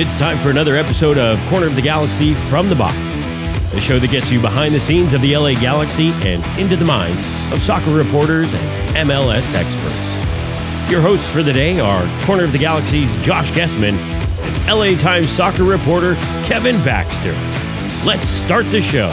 It's time for another episode of Corner of the Galaxy from the Box, the show that gets you behind the scenes of the LA Galaxy and into the minds of soccer reporters and MLS experts. Your hosts for the day are Corner of the Galaxy's Josh Gessman and LA Times soccer reporter Kevin Baxter. Let's start the show.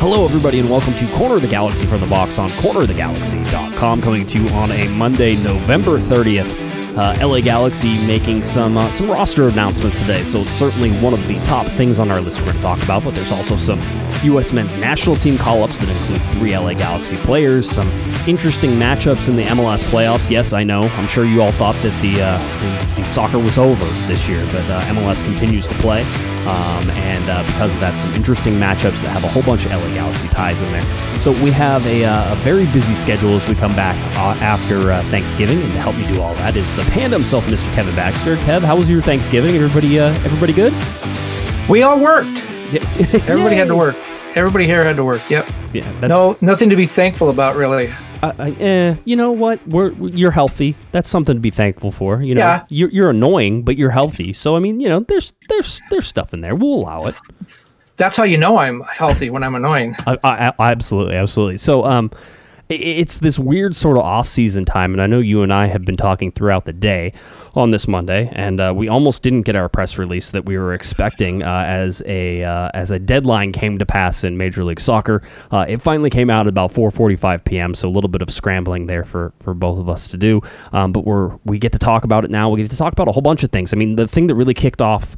Hello, everybody, and welcome to Corner of the Galaxy from the Box on cornerofthegalaxy.com, coming to you on a Monday, November 30th. Uh, LA Galaxy making some uh, some roster announcements today, so it's certainly one of the top things on our list we're going to talk about. But there's also some U.S. men's national team call-ups that include three LA Galaxy players, some interesting matchups in the MLS playoffs. Yes, I know. I'm sure you all thought that the uh, the, the, soccer was over this year, but uh, MLS continues to play. Um, and uh, because of that, some interesting matchups that have a whole bunch of LA Galaxy ties in there. So we have a, uh, a very busy schedule as we come back uh, after uh, Thanksgiving, and to help me do all that is the panda himself, Mr. Kevin Baxter. Kev, how was your Thanksgiving? Everybody, uh, everybody good? We all worked. everybody had to work. Everybody here had to work. Yep. Yeah. no, nothing to be thankful about, really. Uh, eh, you know what? We're you're healthy. That's something to be thankful for. You know, yeah. you're you're annoying, but you're healthy. So I mean, you know, there's there's there's stuff in there. We'll allow it. That's how you know I'm healthy when I'm annoying. I, I, absolutely, absolutely. So um, it's this weird sort of off-season time, and I know you and I have been talking throughout the day on this Monday, and uh, we almost didn't get our press release that we were expecting uh, as a uh, as a deadline came to pass in Major League Soccer. Uh, it finally came out about 4:45 p.m., so a little bit of scrambling there for, for both of us to do. Um, but we're we get to talk about it now. We get to talk about a whole bunch of things. I mean, the thing that really kicked off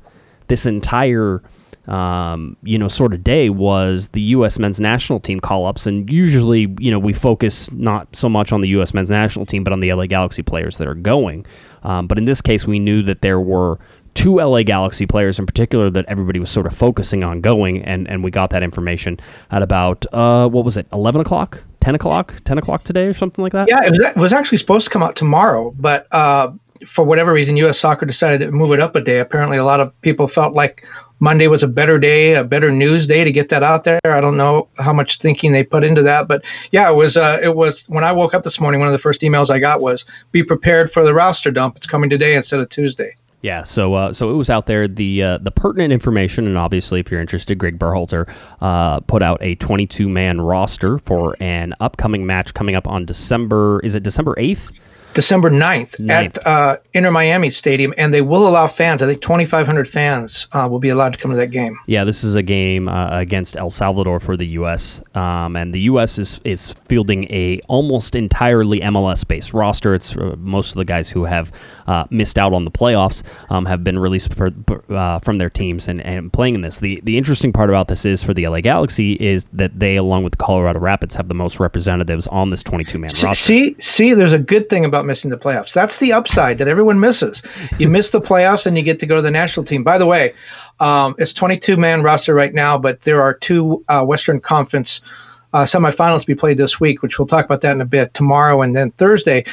this entire um, you know, sort of day was the U.S. men's national team call ups. And usually, you know, we focus not so much on the U.S. men's national team, but on the LA Galaxy players that are going. Um, but in this case, we knew that there were two LA Galaxy players in particular that everybody was sort of focusing on going. And, and we got that information at about, uh, what was it, 11 o'clock? 10 o'clock, 10 o'clock today or something like that? Yeah, it was, it was actually supposed to come out tomorrow, but uh, for whatever reason, U.S. Soccer decided to move it up a day. Apparently, a lot of people felt like Monday was a better day, a better news day to get that out there. I don't know how much thinking they put into that, but yeah, it was. Uh, it was when I woke up this morning. One of the first emails I got was, "Be prepared for the roster dump. It's coming today instead of Tuesday." Yeah, so uh, so it was out there. The uh, the pertinent information, and obviously, if you're interested, Greg Berhalter uh, put out a 22 man roster for an upcoming match coming up on December. Is it December 8th? December 9th, 9th. at uh, Inter Miami Stadium, and they will allow fans. I think 2,500 fans uh, will be allowed to come to that game. Yeah, this is a game uh, against El Salvador for the U.S. Um, and the U.S. is is fielding a almost entirely MLS based roster. It's uh, most of the guys who have uh, missed out on the playoffs um, have been released for, uh, from their teams and, and playing in this. The the interesting part about this is for the LA Galaxy is that they, along with the Colorado Rapids, have the most representatives on this 22 man roster. See, see, there's a good thing about missing the playoffs. That's the upside that everyone misses. You miss the playoffs and you get to go to the national team. By the way, um, it's 22 man roster right now, but there are two uh, Western Conference uh, semifinals to be played this week, which we'll talk about that in a bit tomorrow and then Thursday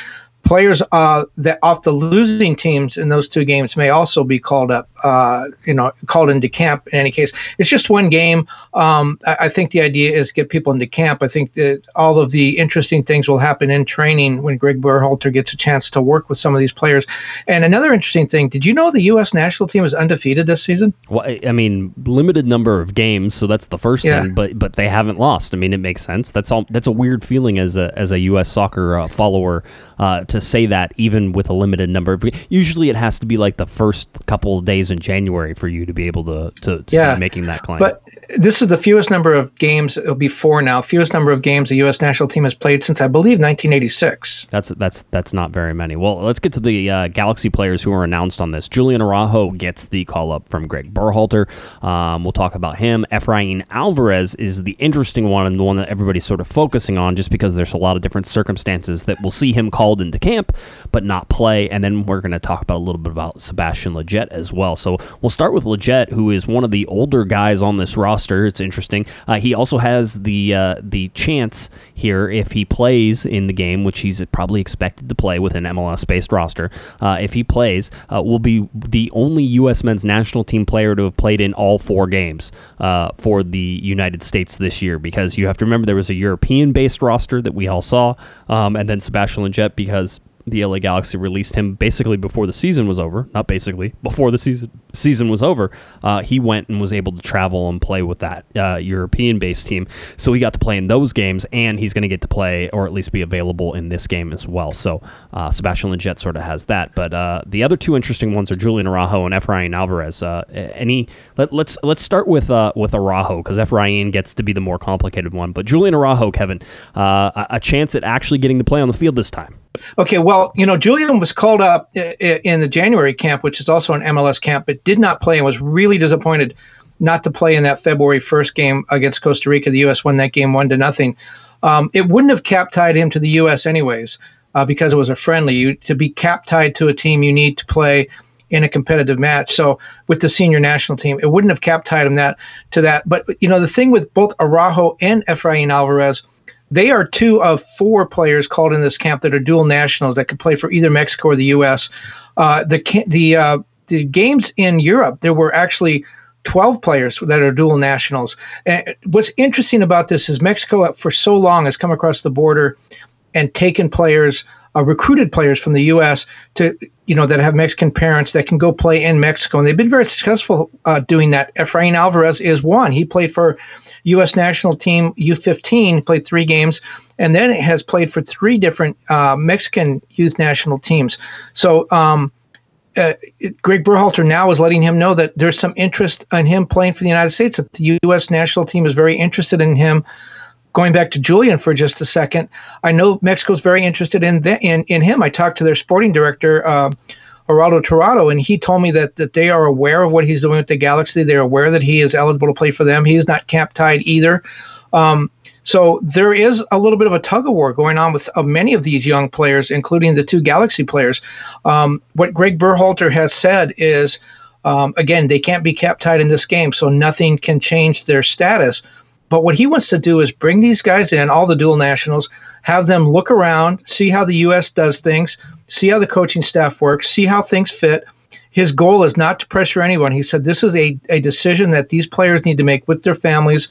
players uh, that off the losing teams in those two games may also be called up, uh, you know, called into camp. In any case, it's just one game. Um, I, I, think the idea is get people into camp. I think that all of the interesting things will happen in training when Greg Berhalter gets a chance to work with some of these players. And another interesting thing: Did you know the U.S. national team is undefeated this season? Well, I mean, limited number of games, so that's the first yeah. thing. But but they haven't lost. I mean, it makes sense. That's all. That's a weird feeling as a as a U.S. soccer uh, follower uh, to say that even with a limited number usually it has to be like the first couple of days in January for you to be able to to, to yeah, be making that claim. But this is the fewest number of games. It'll be four now. Fewest number of games the U.S. national team has played since I believe 1986. That's that's that's not very many. Well, let's get to the uh, Galaxy players who are announced on this. Julian Araujo gets the call up from Greg Berhalter. Um, we'll talk about him. Efrain Alvarez is the interesting one and the one that everybody's sort of focusing on, just because there's a lot of different circumstances that we'll see him called into camp, but not play. And then we're going to talk about a little bit about Sebastian Lletget as well. So we'll start with Lletget, who is one of the older guys on this roster roster. It's interesting. Uh, he also has the uh, the chance here if he plays in the game, which he's probably expected to play with an MLS based roster. Uh, if he plays, uh, will be the only U.S. men's national team player to have played in all four games uh, for the United States this year. Because you have to remember there was a European based roster that we all saw, um, and then Sebastian Lletget because the LA Galaxy released him basically before the season was over. Not basically before the season season was over. Uh, he went and was able to travel and play with that uh, European-based team. So he got to play in those games, and he's going to get to play or at least be available in this game as well. So uh, Sebastian Lletget sort of has that. But uh, the other two interesting ones are Julian Araujo and Efrain Alvarez. Uh, any let, us let's, let's start with uh, with Araujo because Efrain gets to be the more complicated one. But Julian Araujo, Kevin, a chance at actually getting to play on the field this time. Okay, well, you know, Julian was called up in the January camp, which is also an MLS camp, but did not play and was really disappointed not to play in that February 1st game against Costa Rica. The U.S. won that game one to nothing. Um, it wouldn't have cap tied him to the U.S. anyways uh, because it was a friendly. You, to be cap tied to a team, you need to play in a competitive match. So with the senior national team, it wouldn't have cap tied him that to that. But you know, the thing with both Araujo and Efrain Alvarez they are two of four players called in this camp that are dual nationals that could play for either Mexico or the U.S. Uh, the the uh, the games in Europe, there were actually 12 players that are dual nationals. And what's interesting about this is Mexico, for so long, has come across the border and taken players, uh, recruited players from the U.S. to, you know, that have Mexican parents that can go play in Mexico, and they've been very successful uh, doing that. Efrain Alvarez is one. He played for U.S. national team U15, played three games, and then has played for three different uh, Mexican youth national teams. So. Um, uh, Greg Berhalter now is letting him know that there's some interest in him playing for the United States. That the U.S. national team is very interested in him. Going back to Julian for just a second, I know Mexico's very interested in the, in in him. I talked to their sporting director, uh, Gerardo Torrado, and he told me that, that they are aware of what he's doing with the Galaxy. They're aware that he is eligible to play for them. He's not cap tied either. Um, so there is a little bit of a tug of war going on with uh, many of these young players, including the two Galaxy players. Um, what Greg Berhalter has said is, um, again, they can't be cap tied in this game, so nothing can change their status. But what he wants to do is bring these guys in, all the dual nationals, have them look around, see how the U.S. does things, see how the coaching staff works, see how things fit. His goal is not to pressure anyone. He said this is a, a decision that these players need to make with their families,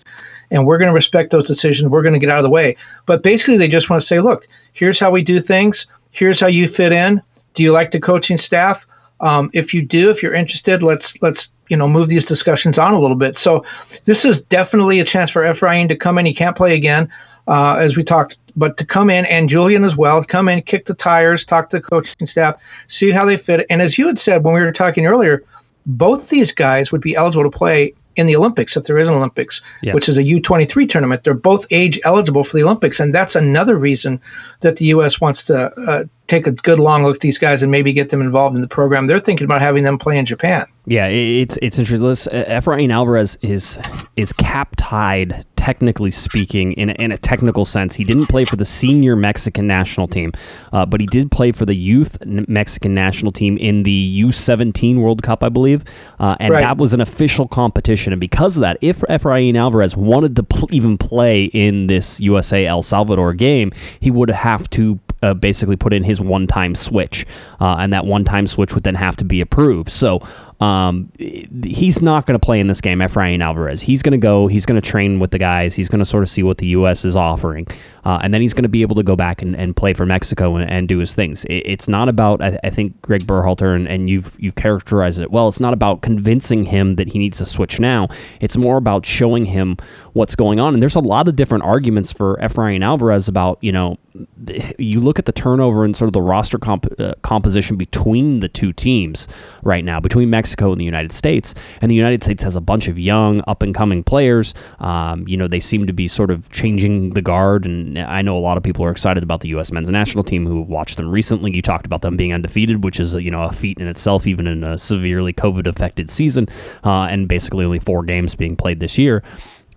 and we're going to respect those decisions. We're going to get out of the way. But basically, they just want to say, look, here's how we do things. Here's how you fit in. Do you like the coaching staff? Um, if you do, if you're interested, let's let's you know move these discussions on a little bit. So this is definitely a chance for Efrain to come in. He can't play again, uh, as we talked, but to come in and Julian as well, come in, kick the tires, talk to the coaching staff, see how they fit. And as you had said when we were talking earlier, both these guys would be eligible to play in the Olympics if there is an Olympics, yeah. which is a U23 tournament. They're both age eligible for the Olympics, and that's another reason that the U.S. wants to uh, take a good long look at these guys and maybe get them involved in the program. They're thinking about having them play in Japan. Yeah, it's it's interesting. Let's, uh, Efrain Alvarez is is cap tied technically speaking, in a, in a technical sense. He didn't play for the senior Mexican national team, uh, but he did play for the youth Mexican national team in the U17 World Cup, I believe, uh, and right. that was an official competition. And because of that, if Efrain Alvarez wanted to pl- even play in this USA El Salvador game, he would have to uh, basically put in his one time switch, uh, and that one time switch would then have to be approved. So um, he's not going to play in this game, Efrain Alvarez. He's going to go, he's going to train with the guys, he's going to sort of see what the U.S. is offering, uh, and then he's going to be able to go back and, and play for Mexico and, and do his things. It, it's not about, I, I, think, Greg Berhalter, and, and you've, you've characterized it well, it's not about convincing him that he needs to switch now. It's more about showing him what's going on. And there's a lot of different arguments for Efrain Alvarez about, you know, you look at the turnover and sort of the roster comp- uh, composition between the two teams right now, between Mexico and the United States. And the United States has a bunch of young, up and coming players. Um, you know, they seem to be sort of changing the guard. And I know a lot of people are excited about the U.S. men's national team who watched them recently. You talked about them being undefeated, which is, you know, a feat in itself, even in a severely COVID affected season, uh, and basically only four games being played this year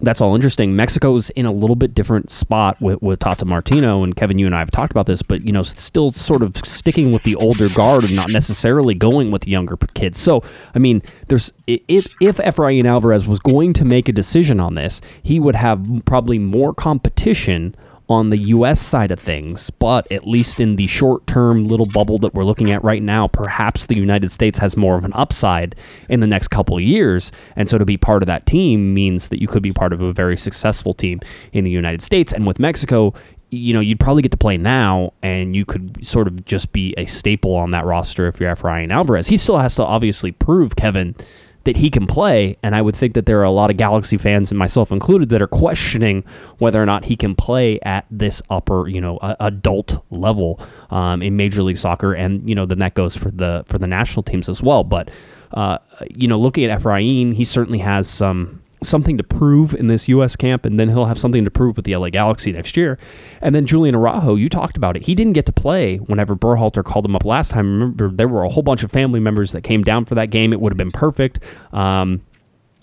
that's all interesting. Mexico's in a little bit different spot with, with Tata Martino and Kevin. You and I have talked about this, but you know, still sort of sticking with the older guard and not necessarily going with younger kids. So, I mean, there's if if Efrain Alvarez was going to make a decision on this, he would have probably more competition on the US side of things, but at least in the short term little bubble that we're looking at right now, perhaps the United States has more of an upside in the next couple of years. And so to be part of that team means that you could be part of a very successful team in the United States. And with Mexico, you know, you'd probably get to play now, and you could sort of just be a staple on that roster if you're Efrain Alvarez. He still has to obviously prove, Kevin, that he can play. And I would think that there are a lot of Galaxy fans, and myself included, that are questioning whether or not he can play at this upper, you know, uh, adult level um, in Major League Soccer. And you know, then that goes for the for the national teams as well. But uh, you know, looking at Efrain, he certainly has some something to prove in this U.S. camp, and then he'll have something to prove with the LA Galaxy next year. And then Julian Araujo, you talked about it. He didn't get to play whenever Berhalter called him up last time. Remember, there were a whole bunch of family members that came down for that game. It would have been perfect. Um,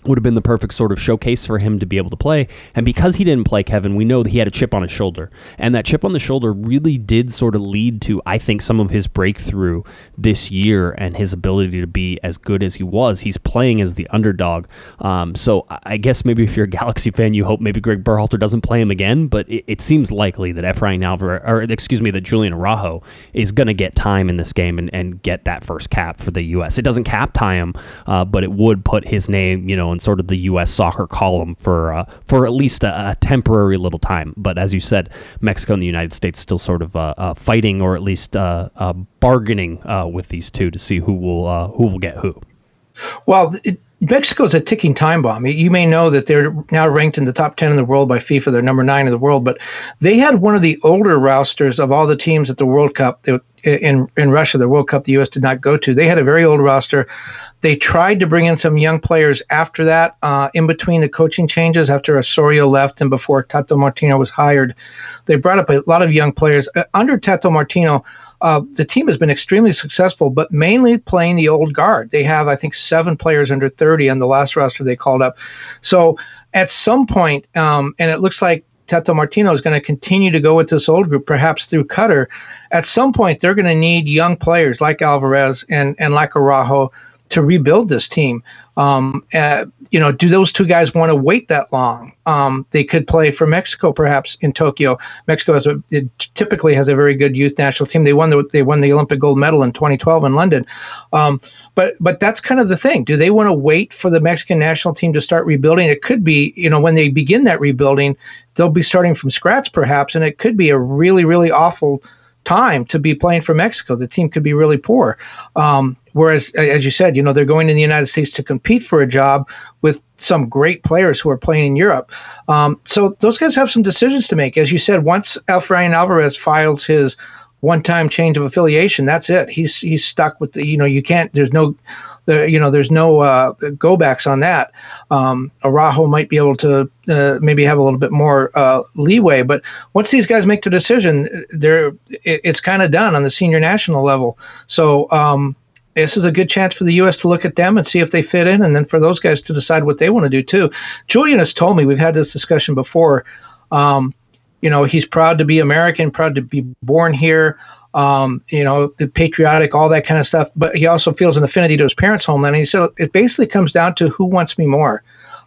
would have been the perfect sort of showcase for him to be able to play. And because he didn't play, Kevin, we know that he had a chip on his shoulder. And that chip on the shoulder really did sort of lead to, I think, some of his breakthrough this year and his ability to be as good as he was. He's playing as the underdog. Um, so I guess maybe if you're a Galaxy fan, you hope maybe Greg Berhalter doesn't play him again. But it, it seems likely that Efrain Alvarez, or excuse me, that Julian Araujo is going to get time in this game and, and get that first cap for the U.S. It doesn't cap tie him, uh, but it would put his name, you know, in sort of the U.S. soccer column for uh, for at least a, a, temporary little time. But as you said, Mexico and the United States still sort of uh, uh fighting or at least uh, uh, bargaining with these two to see who will who will get who. Well, it, Mexico is a ticking time bomb. You may know that they're now ranked in the top 10 in the world by FIFA. They're number nine in the world, but they had one of the older rosters of all the teams at the World Cup in in Russia, the World Cup the U.S. did not go to. They had a very old roster. They tried to bring in some young players after that, uh, in between the coaching changes, after Osorio left and before Tata Martino was hired. They brought up a lot of young players. Uh, under Tata Martino, uh, the team has been extremely successful, but mainly playing the old guard. They have, I think, seven players under 30 on the last roster they called up. So at some point, um, and it looks like Tata Martino is going to continue to go with this old group, perhaps through Qatar. At some point, they're going to need young players like Alvarez and, and like Araujo to rebuild this team. Um, uh, you know, do those two guys want to wait that long? Um, they could play for Mexico, perhaps in Tokyo. Mexico has a typically has a very good youth national team. They won the they won the Olympic gold medal in 2012 in London. Um, but but that's kind of the thing. Do they want to wait for the Mexican national team to start rebuilding? It could be, you know, when they begin that rebuilding, they'll be starting from scratch, perhaps, and it could be a really really awful time to be playing for Mexico. The team could be really poor. Um, whereas, as you said, you know, they're going to the United States to compete for a job with some great players who are playing in Europe. Um, so those guys have some decisions to make. As you said, once Efrain Alvarez files his one-time change of affiliation, that's it. He's he's stuck with the. You know, you can't. There's no the, you know, there's no uh, go backs on that. Um, might be able to uh, maybe have a little bit more uh, leeway, but once these guys make the decision, they're it, it's kind of done on the senior national level. So um, this is a good chance for the U.S. to look at them and see if they fit in, and then for those guys to decide what they want to do too. Julian has told me we've had this discussion before. Um, you know, he's proud to be American, proud to be born here um, you know, the patriotic, all that kind of stuff. But he also feels an affinity to his parents' homeland. And he said it basically comes down to who wants me more.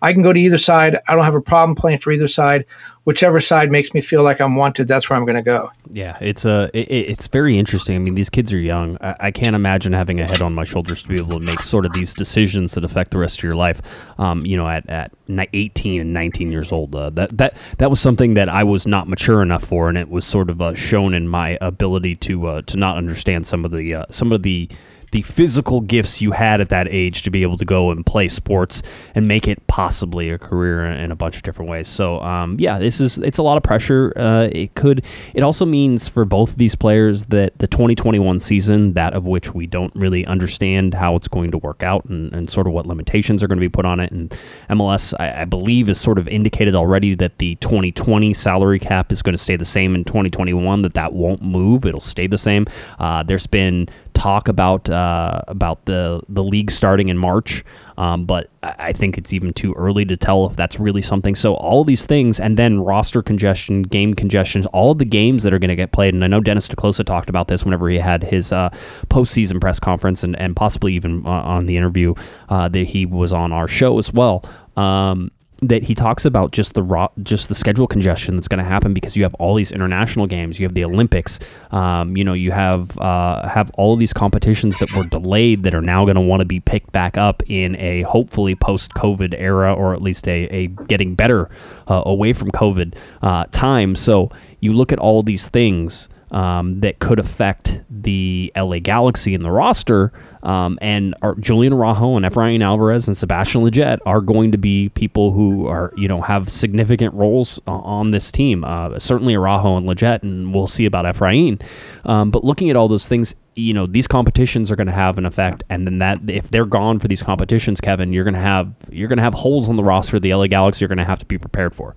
I can go to either side. I don't have a problem playing for either side. Whichever side makes me feel like I'm wanted, that's where I'm going to go. Yeah, it's a uh, it, it's very interesting. I mean, these kids are young. I, I, can't imagine having a head on my shoulders to be able to make sort of these decisions that affect the rest of your life. Um, you know, at, at 18 and 19 years old, uh, that that that was something that I was not mature enough for, and it was sort of uh, shown in my ability to uh, to not understand some of the uh, some of the the physical gifts you had at that age to be able to go and play sports and make it possibly a career in a bunch of different ways. So um, yeah, this is it's a lot of pressure. Uh, it could. It also means for both of these players that the 2021 season, that of which we don't really understand how it's going to work out and, and sort of what limitations are going to be put on it. And MLS, I, I believe, is sort of indicated already that the 2020 salary cap is going to stay the same in 2021. That that won't move. It'll stay the same. Uh, there's been talk about uh, about the the league starting in March, um, but I think it's even too early to tell if that's really something. So all these things, and then roster congestion, game congestions, all the games that are going to get played. And I know Dennis te Kloese talked about this whenever he had his uh, postseason press conference, and and possibly even uh, on the interview uh, that he was on our show as well. Um, that he talks about just the raw, just the schedule congestion that's going to happen because you have all these international games, you have the Olympics, um, you know, you have uh, have all of these competitions that were delayed that are now going to want to be picked back up in a hopefully post COVID era or at least a, a getting better uh, away from COVID uh, time. So you look at all these things um, that could affect the LA Galaxy in the roster. Um, and our, Julian Araujo and Efrain Alvarez and Sebastian Lletget are going to be people who are, you know, have significant roles uh, on this team. Uh, certainly Araujo and Lletget, and we'll see about Efrain. Um, but looking at all those things, you know, these competitions are going to have an effect, and then that if they're gone for these competitions, Kevin, you're going to have you're going to have holes on the roster. The LA Galaxy are going to have to be prepared for.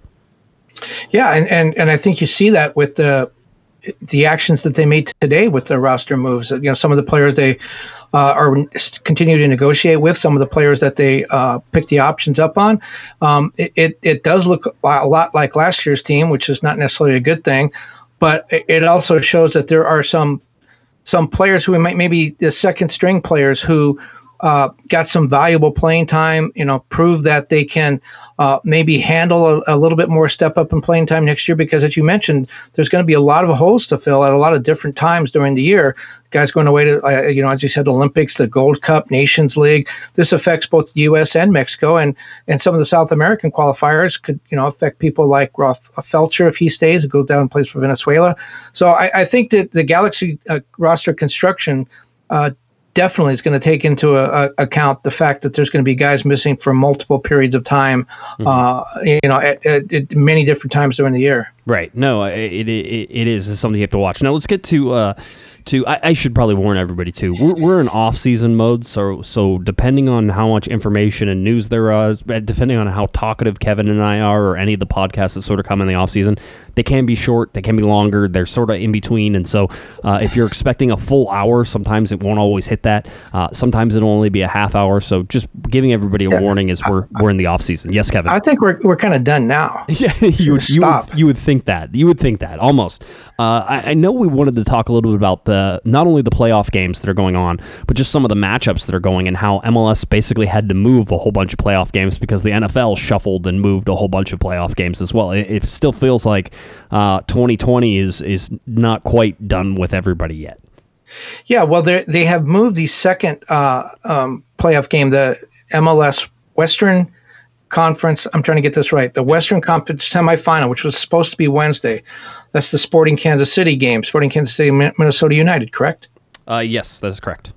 Yeah, and, and and I think you see that with the the actions that they made today with the roster moves. You know, some of the players they uh, are continue to negotiate with, some of the players that they uh, pick the options up on. Um, it, it, it does look a lot like last year's team, which is not necessarily a good thing, but it also shows that there are some some players who might maybe the second string players who uh, got some valuable playing time, you know, prove that they can uh, maybe handle a, a, little bit more step up in playing time next year because, as you mentioned, there's going to be a lot of holes to fill at a lot of different times during the year. Guys going away to, uh, you know, as you said, Olympics, the Gold Cup, Nations League. This affects both the U.S. and Mexico, and and some of the South American qualifiers could, you know, affect people like Rolf Feltscher if he stays and goes down and plays for Venezuela. So I, I think that the Galaxy uh, roster construction uh, definitely is going to take into a, a, account the fact that there's going to be guys missing for multiple periods of time, mm-hmm. uh, you know, at, at, at, many different times during the year. Right. No, it, it, it is something you have to watch. Now let's get to uh, to I, I, should probably warn everybody too. We're, we're in off season mode, so so depending on how much information and news there is, uh, depending on how talkative Kevin and I are, or any of the podcasts that sort of come in the off season, they can be short, they can be longer, they're sort of in between. And so uh, if you're expecting a full hour, sometimes it won't always hit that. Uh, sometimes it'll only be a half hour. So just giving everybody a yeah. warning is we're we're in the off season. Yes, Kevin. I think we're we're kind of done now. yeah, you would, you would you would think that you would think that almost. Uh, I, I know we wanted to talk a little bit about the not only the playoff games that are going on, but just some of the matchups that are going and how MLS basically had to move a whole bunch of playoff games because the NFL shuffled and moved a whole bunch of playoff games as well. It, it still feels like uh, 2020 is is not quite done with everybody yet. Yeah, well, they they have moved the second uh, um, playoff game, the MLS Western Conference. I'm trying to get this right. The Western Conference semifinal, which was supposed to be Wednesday. That's the Sporting Kansas City game. Sporting Kansas City, Minnesota United, correct? Uh, yes, that is correct.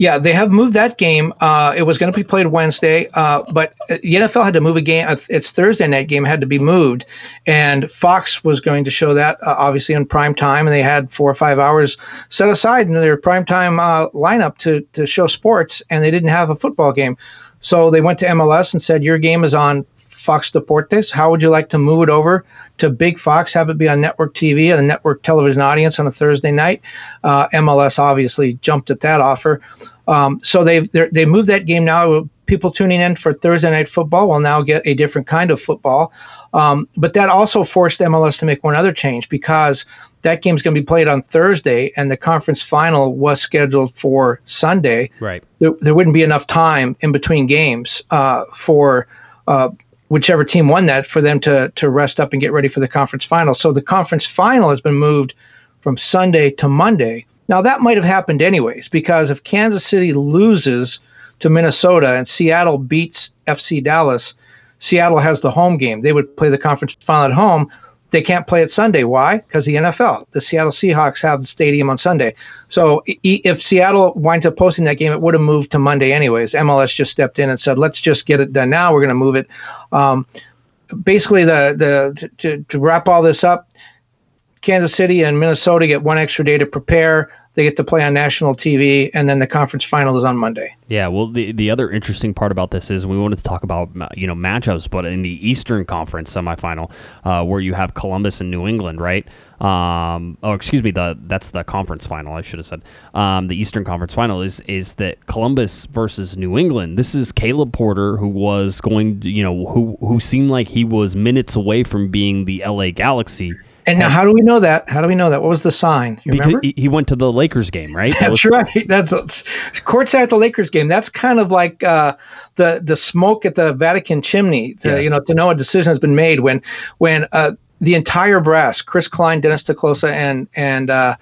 Yeah, they have moved that game. Uh, it was going to be played Wednesday, uh, but the NFL had to move a game. Uh, its Thursday night game had to be moved, and Fox was going to show that uh, obviously in prime time, and they had four or five hours set aside in their prime time uh, lineup to to show sports, and they didn't have a football game, so they went to MLS and said, "Your game is on Fox Deportes. How would you like to move it over to Big Fox, have it be on network TV and a network television audience on a Thursday night? Uh, MLS obviously jumped at that offer. Um, so they've they moved that game now. People tuning in for Thursday night football will now get a different kind of football. Um, but that also forced MLS to make one other change because that game's going to be played on Thursday, and the conference final was scheduled for Sunday. Right. There, there wouldn't be enough time in between games uh, for uh, whichever team won that for them to to rest up and get ready for the conference final. So the conference final has been moved from Sunday to Monday. Now that might have happened anyways because if Kansas City loses to Minnesota and Seattle beats FC Dallas, Seattle has the home game. They would play the conference final at home they can't play it Sunday. Why? Because the NFL, the Seattle Seahawks have the stadium on Sunday. So if Seattle winds up posting that game, it would have moved to Monday anyways. MLS just stepped in and said, "Let's just get it done now. We're going to move it." Um, basically, the the to, to wrap all this up, Kansas City and Minnesota get one extra day to prepare. They get to play on national TV, and then the conference final is on Monday. Yeah, well, the the other interesting part about this is we wanted to talk about you know matchups, but in the Eastern Conference semifinal, uh, where you have Columbus and New England, right? Um, oh, excuse me, the that's the conference final. I should have said um, the Eastern Conference final is is that Columbus versus New England. This is Caleb Porter, who was going, to, you know, who who seemed like he was minutes away from being the LA Galaxy And now, how do we know that? How do we know that? What was the sign? You because remember? he went to the Lakers game, right? That That's was- right. That's, that's courtside at the Lakers game. That's kind of like uh, the the smoke at the Vatican chimney. To, Yes. You know, to know a decision has been made when when uh, the entire brass, Chris Klein, Dennis te Kloese, and and uh,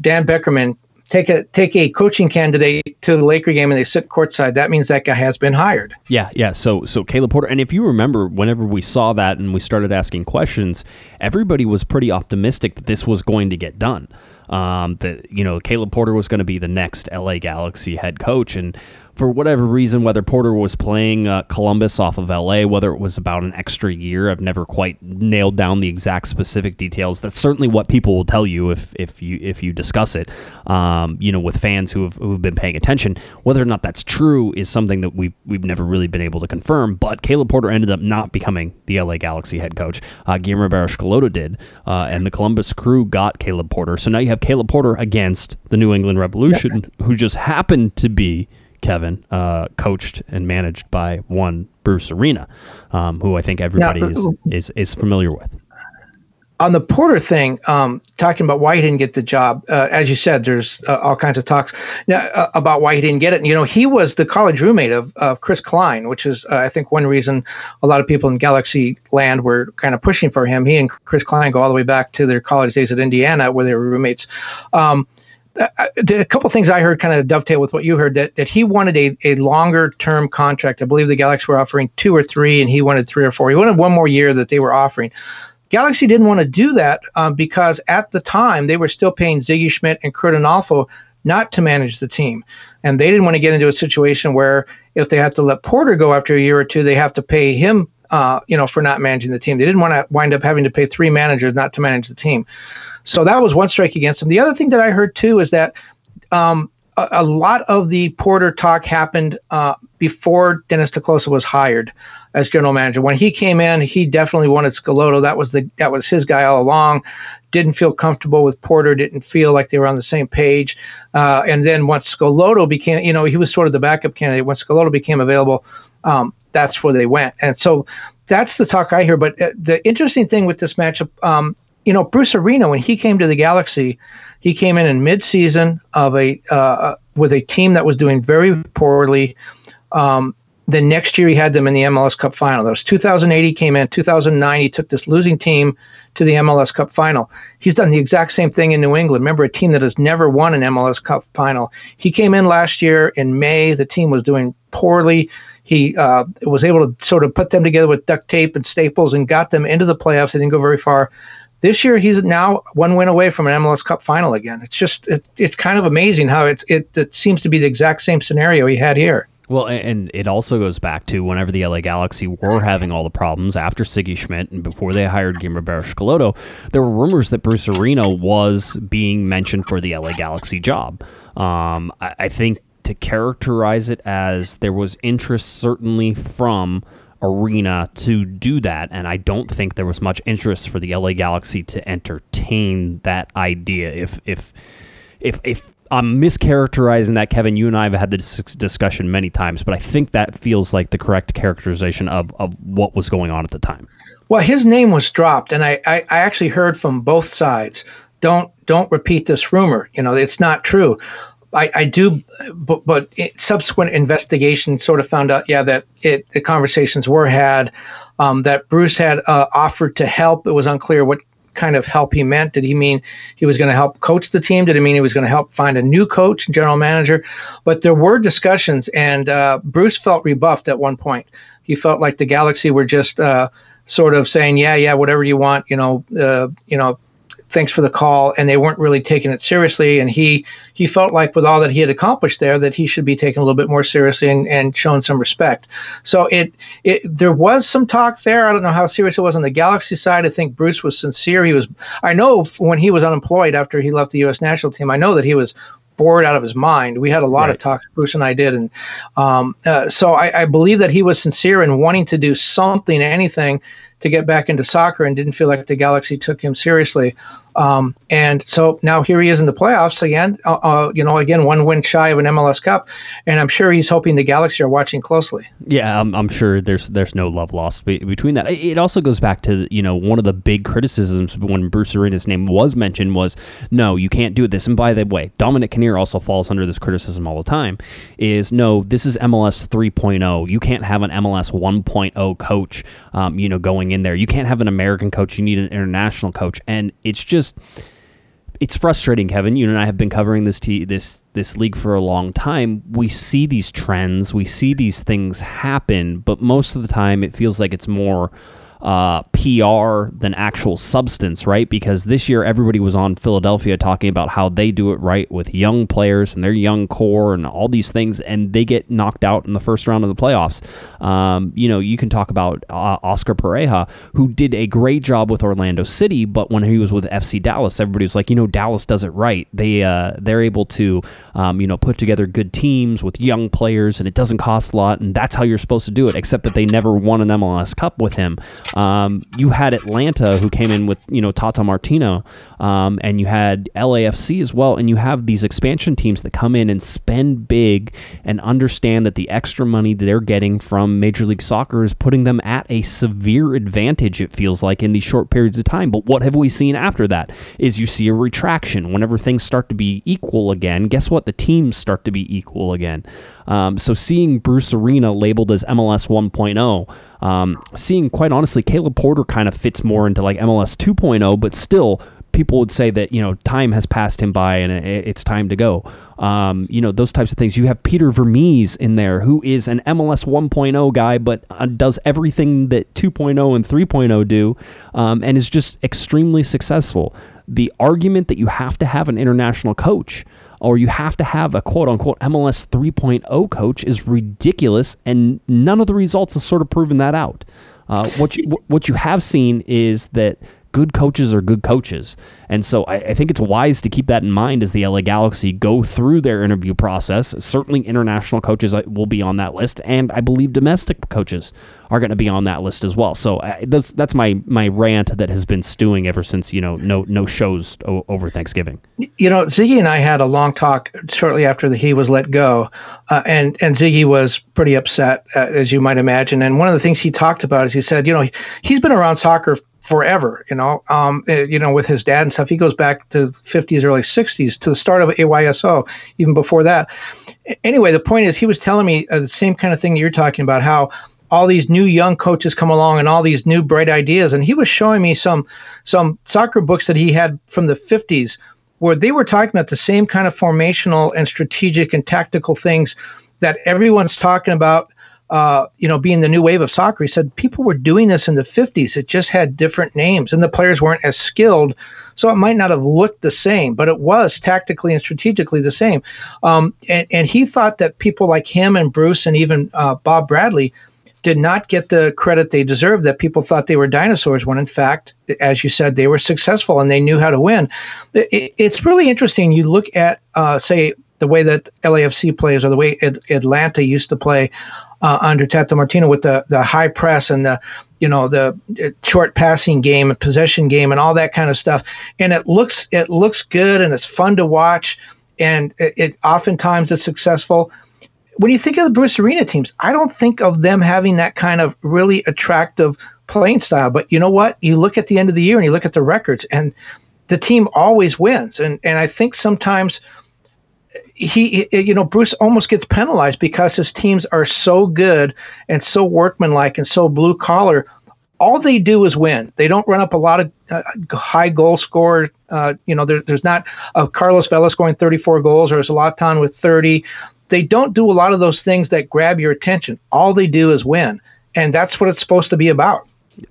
Dan Beckerman take a take a coaching candidate to the Laker game and they sit courtside. That means that guy has been hired. Yeah, yeah. So so Caleb Porter, and if you remember, whenever we saw that and we started asking questions, everybody was pretty optimistic that this was going to get done. Um, that you know Caleb Porter was going to be the next LA Galaxy head coach, and for whatever reason, whether Porter was playing uh, Columbus off of LA, whether it was about an extra year, I've never quite nailed down the exact specific details. That's certainly what people will tell you if if you if you discuss it. Um, you know, with fans who have who have been paying attention, whether or not that's true is something that we we've never really been able to confirm. But Caleb Porter ended up not becoming the LA Galaxy head coach. Uh, Guillermo Barros did, uh, and the Columbus Crew got Caleb Porter. So now you have Caleb Porter against the New England Revolution, who just happened to be Kevin, uh, coached and managed by one Bruce Arena, um, who I think everybody is, is is familiar with. on the Porter thing, um, talking about why he didn't get the job, uh, as you said, there's uh, all kinds of talks now, uh, about why he didn't get it. And, you know, he was the college roommate of, of Chris Klein, which is, uh, I think, one reason a lot of people in Galaxy land were kind of pushing for him. He and Chris Klein go all the way back to their college days at Indiana, where they were roommates. Um, a couple things I heard kind of dovetail with what you heard that, that he wanted a, a longer term contract. I believe the Galaxy were offering two or three, and he wanted three or four. He wanted one more year that they were offering. Galaxy didn't want to do that um, because at the time they were still paying Sigi Schmid and Curt Onalfo not to manage the team. And they didn't want to get into a situation where if they had to let Porter go after a year or two, they have to pay him, uh, you know, for not managing the team. They didn't want to wind up having to pay three managers not to manage the team. So that was one strike against him. The other thing that I heard too is that um, a, a lot of the Porter talk happened uh, before Dennis te Kloese was hired as general manager. When he came in, he definitely wanted Schelotto. That was the that was his guy all along. Didn't feel comfortable with Porter. Didn't feel like they were on the same page. Uh, and then once Schelotto became, you know, he was sort of the backup candidate. When Schelotto became available, um, that's where they went. And so that's the talk I hear. But uh, the interesting thing with this matchup, um, you know, Bruce Arena when he came to the Galaxy, he came in in mid-season of a uh, with a team that was doing very poorly. Um, the next year he had them in the MLS Cup final. That was 2008. He came in 2009. He took this losing team to the MLS Cup final. He's done the exact same thing in New England. Remember, a team that has never won an MLS Cup final. He came in last year in May. The team was doing poorly. He uh, was able to sort of put them together with duct tape and staples and got them into the playoffs. They didn't go very far. This year, he's now one win away from an MLS Cup final again. It's just it, it's kind of amazing how it, it it seems to be the exact same scenario he had here. Well, and it also goes back to whenever the LA Galaxy were having all the problems after Sigi Schmid and before they hired Barros Schelotto, there were rumors that Bruce Arena was being mentioned for the LA Galaxy job. Um, I, I think to characterize it as there was interest certainly from Arena to do that, and I don't think there was much interest for the LA Galaxy to entertain that idea. If if if if I'm mischaracterizing that, Kevin, you and I have had this discussion many times, but I think that feels like the correct characterization of, of what was going on at the time. Well, his name was dropped, and I, I, I actually heard from both sides. Don't don't repeat this rumor. You know, it's not true. I, I do, but, but it, subsequent investigation sort of found out, yeah, that it the conversations were had, um, that Bruce had uh, offered to help. It was unclear what kind of help he meant. Did he mean he was going to help coach the team? Did he mean he was going to help find a new coach, general manager? But there were discussions, and uh, Bruce felt rebuffed at one point. He felt like the Galaxy were just uh, sort of saying, "Yeah, yeah, whatever you want," you know, uh, you know, thanks for the call, and they weren't really taking it seriously. And he he felt like with all that he had accomplished there, that he should be taken a little bit more seriously and, and shown some respect. So it it there was some talk there. I don't know how serious it was on the Galaxy side. I think Bruce was sincere. He was. I know when he was unemployed after he left the U.S. national team, I know that he was bored out of his mind. We had a lot Right. of talks, Bruce and I did, and um, uh, so I, I believe that he was sincere in wanting to do something, anything, to get back into soccer, and didn't feel like the Galaxy took him seriously. Um, and so now here he is in the playoffs again. Uh, uh, you know, again one win shy of an MLS Cup, and I'm sure he's hoping the Galaxy are watching closely. Yeah, I'm, I'm sure there's there's no love lost be- between that. It also goes back to you know one of the big criticisms when Bruce Arena's name was mentioned was no, you can't do this. And by the way, Dominic Kinnear also falls under this criticism all the time. Is no, this is MLS 3.0. You can't have an MLS 1.0 coach. Um, you know, going in there, you can't have an American coach. You need an international coach, and it's just just it's frustrating, Kevin. You and I have been covering this t- this this league for a long time. We see these trends, we see these things happen, but most of the time it feels like it's more uh, PR than actual substance, right? Because this year everybody was on Philadelphia talking about how they do it right with young players and their young core and all these things, and they get knocked out in the first round of the playoffs. Um, you know, you can talk about uh, Oscar Pareja, who did a great job with Orlando City, but when he was with FC Dallas, everybody was like, you know, Dallas does it right. They uh, they're able to, um, you know, put together good teams with young players, and it doesn't cost a lot, and that's how you're supposed to do it. Except that they never won an MLS Cup with him. Um, you had Atlanta who came in with you know Tata Martino, um, and you had LAFC as well, and you have these expansion teams that come in and spend big and understand that the extra money they're getting from Major League Soccer is putting them at a severe advantage. It feels like in these short periods of time. But what have we seen after that? Is you see a retraction whenever things start to be equal again. Guess what? The teams start to be equal again. Um, so seeing Bruce Arena labeled as MLS 1.0, um, seeing quite honestly, Caleb Porter kind of fits more into like MLS 2.0, but still people would say that you know time has passed him by and it's time to go. Um, you know those types of things. You have Peter Vermes in there, who is an MLS 1.0 guy, but uh, does everything that 2.0 and 3.0 do, um, and is just extremely successful. The argument that you have to have an international coach or you have to have a quote unquote MLS 3.0 coach is ridiculous, and none of the results have sort of proven that out. Uh, what you what you have seen is that good coaches are good coaches. And so I, I, think it's wise to keep that in mind as the LA Galaxy go through their interview process. Certainly, international coaches uh, will be on that list, and I believe domestic coaches are going to be on that list as well. So uh, that's that's my my rant that has been stewing ever since you know no no shows o- over Thanksgiving. You know, Sigi and I had a long talk shortly after the, he was let go, uh, and and Sigi was pretty upset, uh, as you might imagine. And one of the things he talked about is he said, you know, he, he's been around soccer forever, you know, um, eh, you know, with his dad and stuff. He goes back to the 50s, early 60s, to the start of AYSO, even before that. Anyway, the point is, he was telling me uh, the same kind of thing you're talking about, how all these new young coaches come along and all these new bright ideas. And he was showing me some some soccer books that he had from the 50s where they were talking about the same kind of formational and strategic and tactical things that everyone's talking about uh, you know, being the new wave of soccer, he said people were doing this in the 50s. It just had different names, and the players weren't as skilled, so it might not have looked the same, but it was tactically and strategically the same. Um, and, and he thought that people like him and Bruce and even uh, Bob Bradley did not get the credit they deserved. That people thought they were dinosaurs, when in fact, as you said, they were successful and they knew how to win. It, it's really interesting. You look at, uh, say, the way that LAFC plays or the way Atlanta used to play uh, under Tata Martino with the the high press and the you know the short passing game and possession game and all that kind of stuff. And it looks it looks good and it's fun to watch and it, it oftentimes it's successful. When you think of the Bruce Arena teams, I don't think of them having that kind of really attractive playing style. But you know what? You look at the end of the year and you look at the records, and the team always wins. And and I think sometimes he, you know, Bruce almost gets penalized because his teams are so good and so workmanlike and so blue collar. All they do is win. They don't run up a lot of uh, high goal score. Uh, you know, there, there's not a Carlos Vela scoring 34 goals or Zlatan with 30. They don't do a lot of those things that grab your attention. All they do is win, and that's what it's supposed to be about.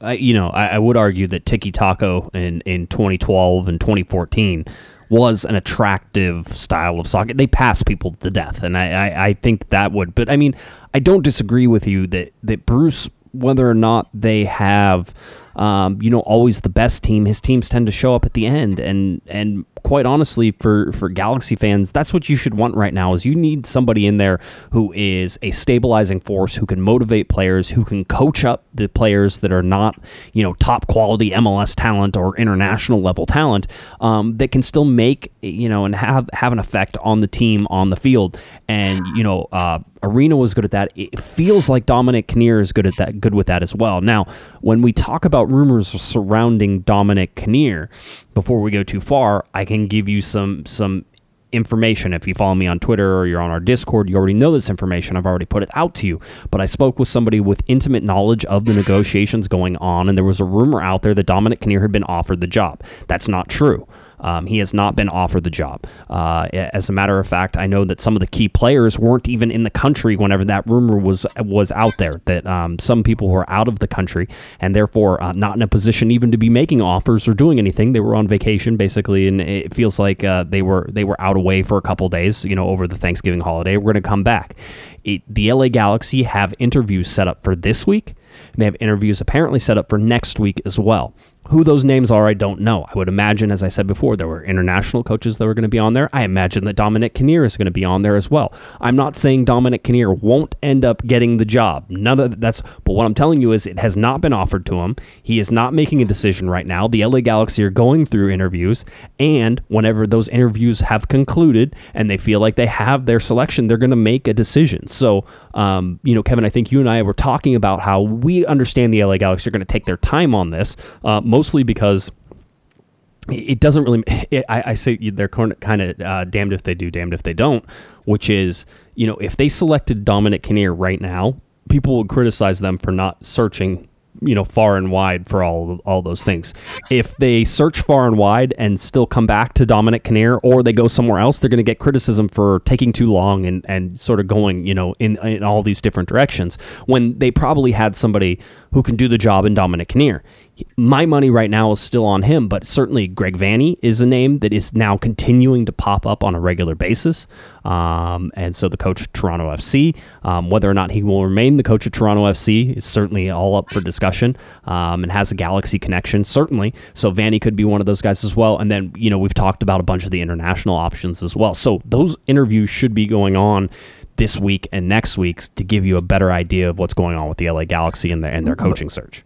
You know, I, I, would argue that Tiki Taco in in 2012 and 2014 was an attractive style of soccer. They pass people to death, and I, I, I think that would. But I mean, I don't disagree with you that that Bruce, whether or not they have um, you know, always the best team. His teams tend to show up at the end, and and quite honestly, for for Galaxy fans, that's what you should want right now. Is you need somebody in there who is a stabilizing force, who can motivate players, who can coach up the players that are not you know top quality MLS talent or international level talent um, that can still make you know and have have an effect on the team on the field. And you know, uh, Arena was good at that. It feels like Dominic Kinnear is good at that, good with that as well. Now, when we talk about rumors surrounding Dominic Kinnear, before we go too far, I can give you some some information. If you follow me on Twitter or you're on our Discord, you already know this information. I've already put it out to you. But I spoke with somebody with intimate knowledge of the negotiations going on, and there was a rumor out there that Dominic Kinnear had been offered the job. That's not true. Um, he has not been offered the job. Uh, as a matter of fact, I know that some of the key players weren't even in the country whenever that rumor was was out there. That um, some people were out of the country and therefore uh, not in a position even to be making offers or doing anything. They were on vacation basically, and it feels like uh, they were they were out away for a couple days. You know, over the Thanksgiving holiday, we're going to come back. It, the LA Galaxy have interviews set up for this week. They have interviews apparently set up for next week as well. Who those names are, I don't know. I would imagine, as I said before, there were international coaches that were going to be on there. I imagine that Dominic Kinnear is going to be on there as well. I'm not saying Dominic Kinnear won't end up getting the job. None of that's. But what I'm telling you is, it has not been offered to him. He is not making a decision right now. The LA Galaxy are going through interviews, and whenever those interviews have concluded and they feel like they have their selection, they're going to make a decision. So, um, you know, Kevin, I think you and I were talking about how we understand the LA Galaxy are going to take their time on this. Uh, mostly because it doesn't really. It, I, I, say they're kind of uh, damned if they do, damned if they don't. Which is, you know, if they selected Dominic Kinnear right now, people would criticize them for not searching you know far and wide for all all those things. If they search far and wide and still come back to Dominic Kinnear or they go somewhere else, they're going to get criticism for taking too long and, and sort of going you know in in all these different directions when they probably had somebody who can do the job in Dominic Kinnear my money right now is still on him, but certainly Greg Vanney is a name that is now continuing to pop up on a regular basis. Um, and so the coach of Toronto FC, um, whether or not he will remain the coach of Toronto FC is certainly all up for discussion um, and has a Galaxy connection, certainly. So Vanney could be one of those guys as well. And then, you know, we've talked about a bunch of the international options as well. So those interviews should be going on this week and next week to give you a better idea of what's going on with the LA Galaxy and their, and their coaching search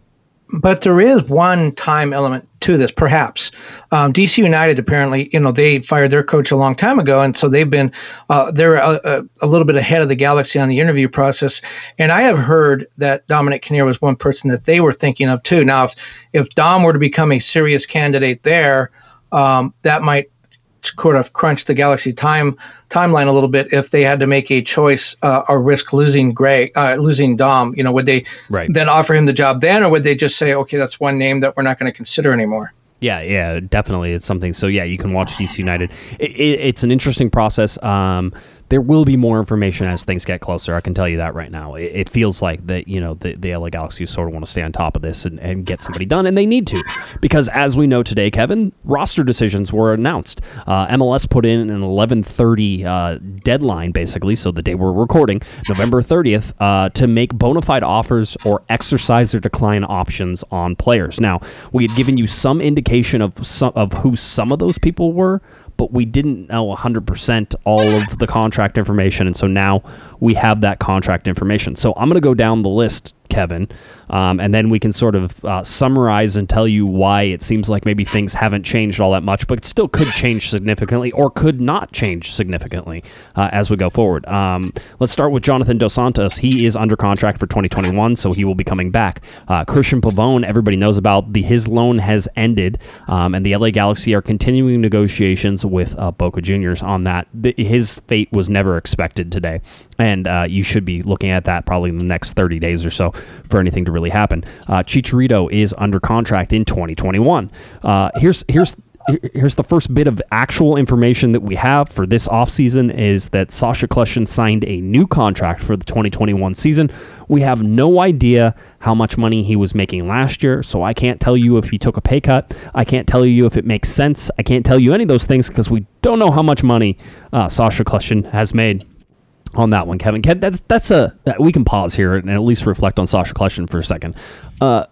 but there is one time element to this, perhaps. Um, DC United apparently, you know, they fired their coach a long time ago, and so they've been uh, they're a, a, little bit ahead of the Galaxy on the interview process. And I have heard that Dominic Kinnear was one person that they were thinking of too. Now, if if Dom were to become a serious candidate there, um, that might sort of crunch the Galaxy time timeline a little bit if they had to make a choice uh, or risk losing Gray, uh, losing Dom. You know, would they right. then offer him the job then, or would they just say, okay, that's one name that we're not going to consider anymore? Yeah, yeah, definitely. It's something. So yeah, you can watch DC United. It, it, it's an interesting process. Um, there will be more information as things get closer. I can tell you that right now. It, it feels like that, you know, the, the LA Galaxy sort of want to stay on top of this and, and get somebody done, and they need to. Because as we know today, Kevin, roster decisions were announced. Uh, MLS put in an 1130 uh, deadline, basically, so the day we're recording, November 30th, uh, to make bona fide offers or exercise or decline options on players. Now, we had given you some indication of some, of who some of those people were, but we didn't know 100% all of the contract information. And so now we have that contract information. So I'm going to go down the list Kevin, um, and then we can sort of uh, summarize and tell you why it seems like maybe things haven't changed all that much, but it still could change significantly or could not change significantly uh, as we go forward. Um, let's start with Jonathan Dos Santos. He is under contract for 2021, so he will be coming back. Uh, Cristian Pavón, everybody knows about the his loan has ended, um, and the LA Galaxy are continuing negotiations with uh, Boca Juniors on that. The, his fate was never expected today, and uh, you should be looking at that probably in the next 30 days or so for anything to really happen. Uh, Chicharito is under contract in 2021. Uh, here's here's here's the first bit of actual information that we have for this offseason is that Sacha Kljestan signed a new contract for the 2021 season. We have no idea how much money he was making last year, so I can't tell you if he took a pay cut. I can't tell you if it makes sense. I can't tell you any of those things because we don't know how much money uh, Sacha Kljestan has made on that one, Kevin. That's that's a we can pause here and at least reflect on Sacha Kljestan for a second. Uh,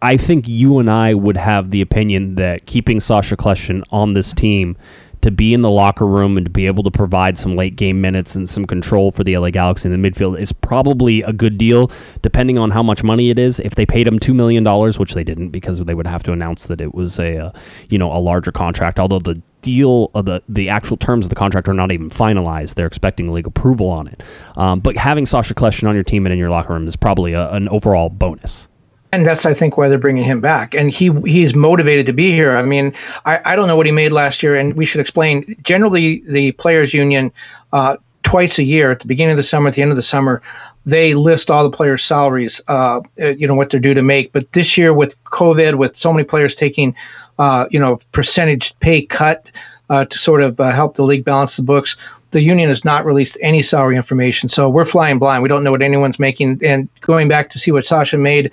I think you and I would have the opinion that keeping Sacha Kljestan on this team to be in the locker room and to be able to provide some late game minutes and some control for the LA Galaxy in the midfield is probably a good deal, depending on how much money it is. If they paid him two million dollars, which they didn't, because they would have to announce that it was a, uh, you know, a larger contract. Although the deal of the the actual terms of the contract are not even finalized, they're expecting league approval on it. Um, but having Sacha Kljestan on your team and in your locker room is probably a, an overall bonus and that's I think why they're bringing him back. And he he's motivated to be here. I mean, I, I don't know what he made last year, and we should explain. Generally, the players' union. Uh, twice a year at the beginning of the summer at the end of the summer they list all the players salaries uh, uh you know what they're due to make but this year with covid with so many players taking uh, you know percentage pay cut uh, to sort of uh, help the league balance the books the union has not released any salary information so we're flying blind we don't know what anyone's making and going back to see what Sacha made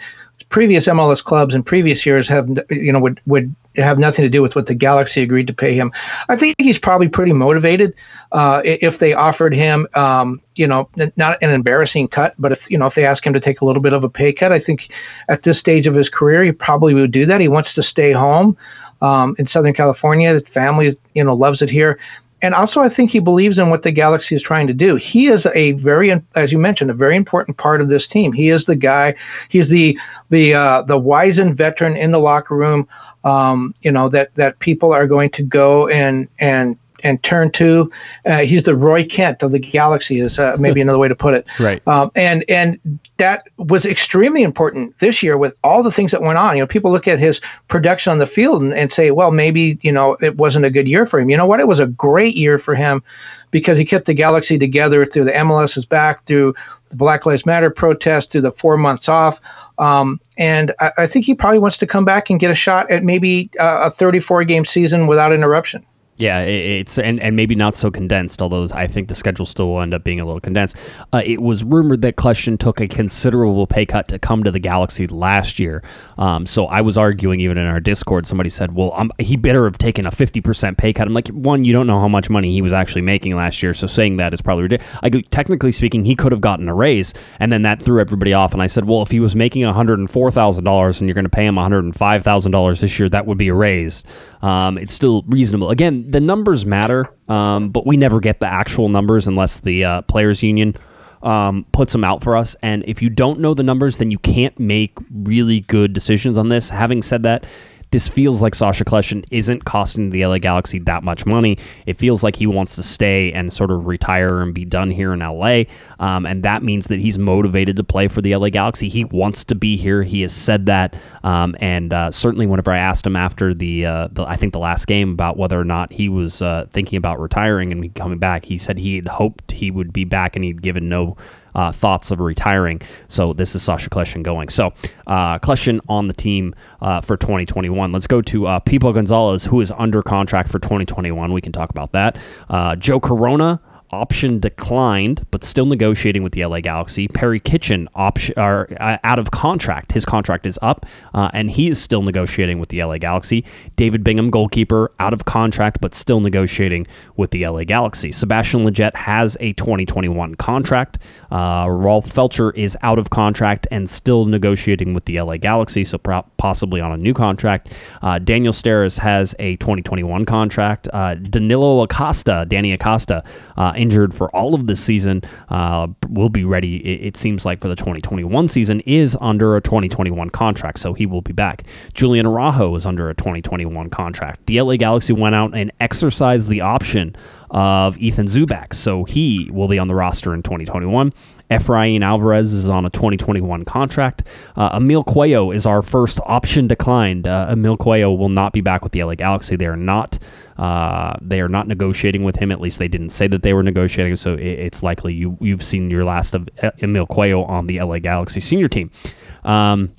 previous MLS clubs in previous years have you know would would have nothing to do with what the Galaxy agreed to pay him. I think he's probably pretty motivated. Uh, if they offered him, um, you know, not an embarrassing cut, but if you know if they ask him to take a little bit of a pay cut, I think at this stage of his career he probably would do that. He wants to stay home um, in Southern California. His family, you know, loves it here and also I think he believes in what the Galaxy is trying to do. He is a very, as you mentioned, a very important part of this team. He is the guy. He's the the uh, the wizened veteran in the locker room. Um, you know that that people are going to go and and and turn to. Uh, he's the Roy Kent of the Galaxy, is uh, maybe another way to put it. Right. Um, and and that was extremely important this year with all the things that went on. You know, people look at his production on the field and, and say, well, maybe you know it wasn't a good year for him. You know what? It was a great year for him because he kept the Galaxy together through the MLS is back, through the Black Lives Matter protest, through the four months off. Um, and I, I, think he probably wants to come back and get a shot at maybe uh, a 34 game season without interruption. Yeah, it's and, and maybe not so condensed, although I think the schedule still will end up being a little condensed. Uh, it was rumored that Kljestan took a considerable pay cut to come to the Galaxy last year. Um, so I was arguing even in our Discord, somebody said, "Well, um, he better have taken a fifty percent pay cut." I'm like, one, you don't know how much money he was actually making last year, so saying that is probably ridiculous. I technically speaking, he could have gotten a raise, and then that threw everybody off. And I said, well, if he was making one hundred and you're going to pay him one hundred and five thousand dollars this year, that would be a raise. Um, it's still reasonable. Again, the numbers matter, um, but we never get the actual numbers unless the uh, players' union um, puts them out for us. And if you don't know the numbers, then you can't make really good decisions on this. Having said that, this feels like Sacha Kljestan isn't costing the LA Galaxy that much money. It feels like he wants to stay and sort of retire and be done here in LA. Um, and that means that he's motivated to play for the LA Galaxy. He wants to be here. He has said that. Um, and uh, certainly, whenever I asked him after the, uh, the, I think the last game about whether or not he was uh, thinking about retiring and coming back, he said he had hoped he would be back and he'd given no uh, thoughts of retiring. So this is Sacha Kljestan going. So uh, Kljestan on the team uh, for 2021. Let's go to uh, Pipo Gonzalez, who is under contract for 2021. We can talk about that. Uh, Joe Corona option declined, but still negotiating with the LA Galaxy. Perry Kitchen option are uh, out of contract. His contract is up, uh, and he is still negotiating with the LA Galaxy. David Bingham, goalkeeper, out of contract, but still negotiating with the LA Galaxy. Sebastian Lletget has a 2021 contract. Uh, Rolf Feltscher is out of contract and still negotiating with the LA Galaxy, so possibly on a new contract. Uh, Daniel Steres has a 2021 contract. Uh, Danilo Acosta, Danny Acosta uh, injured for all of this season, uh, will be ready, it, it, seems like, for the 2021 season, is under a 2021 contract, so he will be back. Julian Araujo is under a 2021 contract. The LA Galaxy went out and exercised the option of Ethan Zubak, so he will be on the roster in 2021. Efrain Alvarez is on a 2021 contract. Uh, Emil Cuello is our first option declined. Uh, Emil Cuello will not be back with the LA Galaxy. They are not. Uh, they are not negotiating with him. At least they didn't say that they were negotiating. So it, it's likely you you've seen your last of Emil Cuello on the LA Galaxy senior team. Um,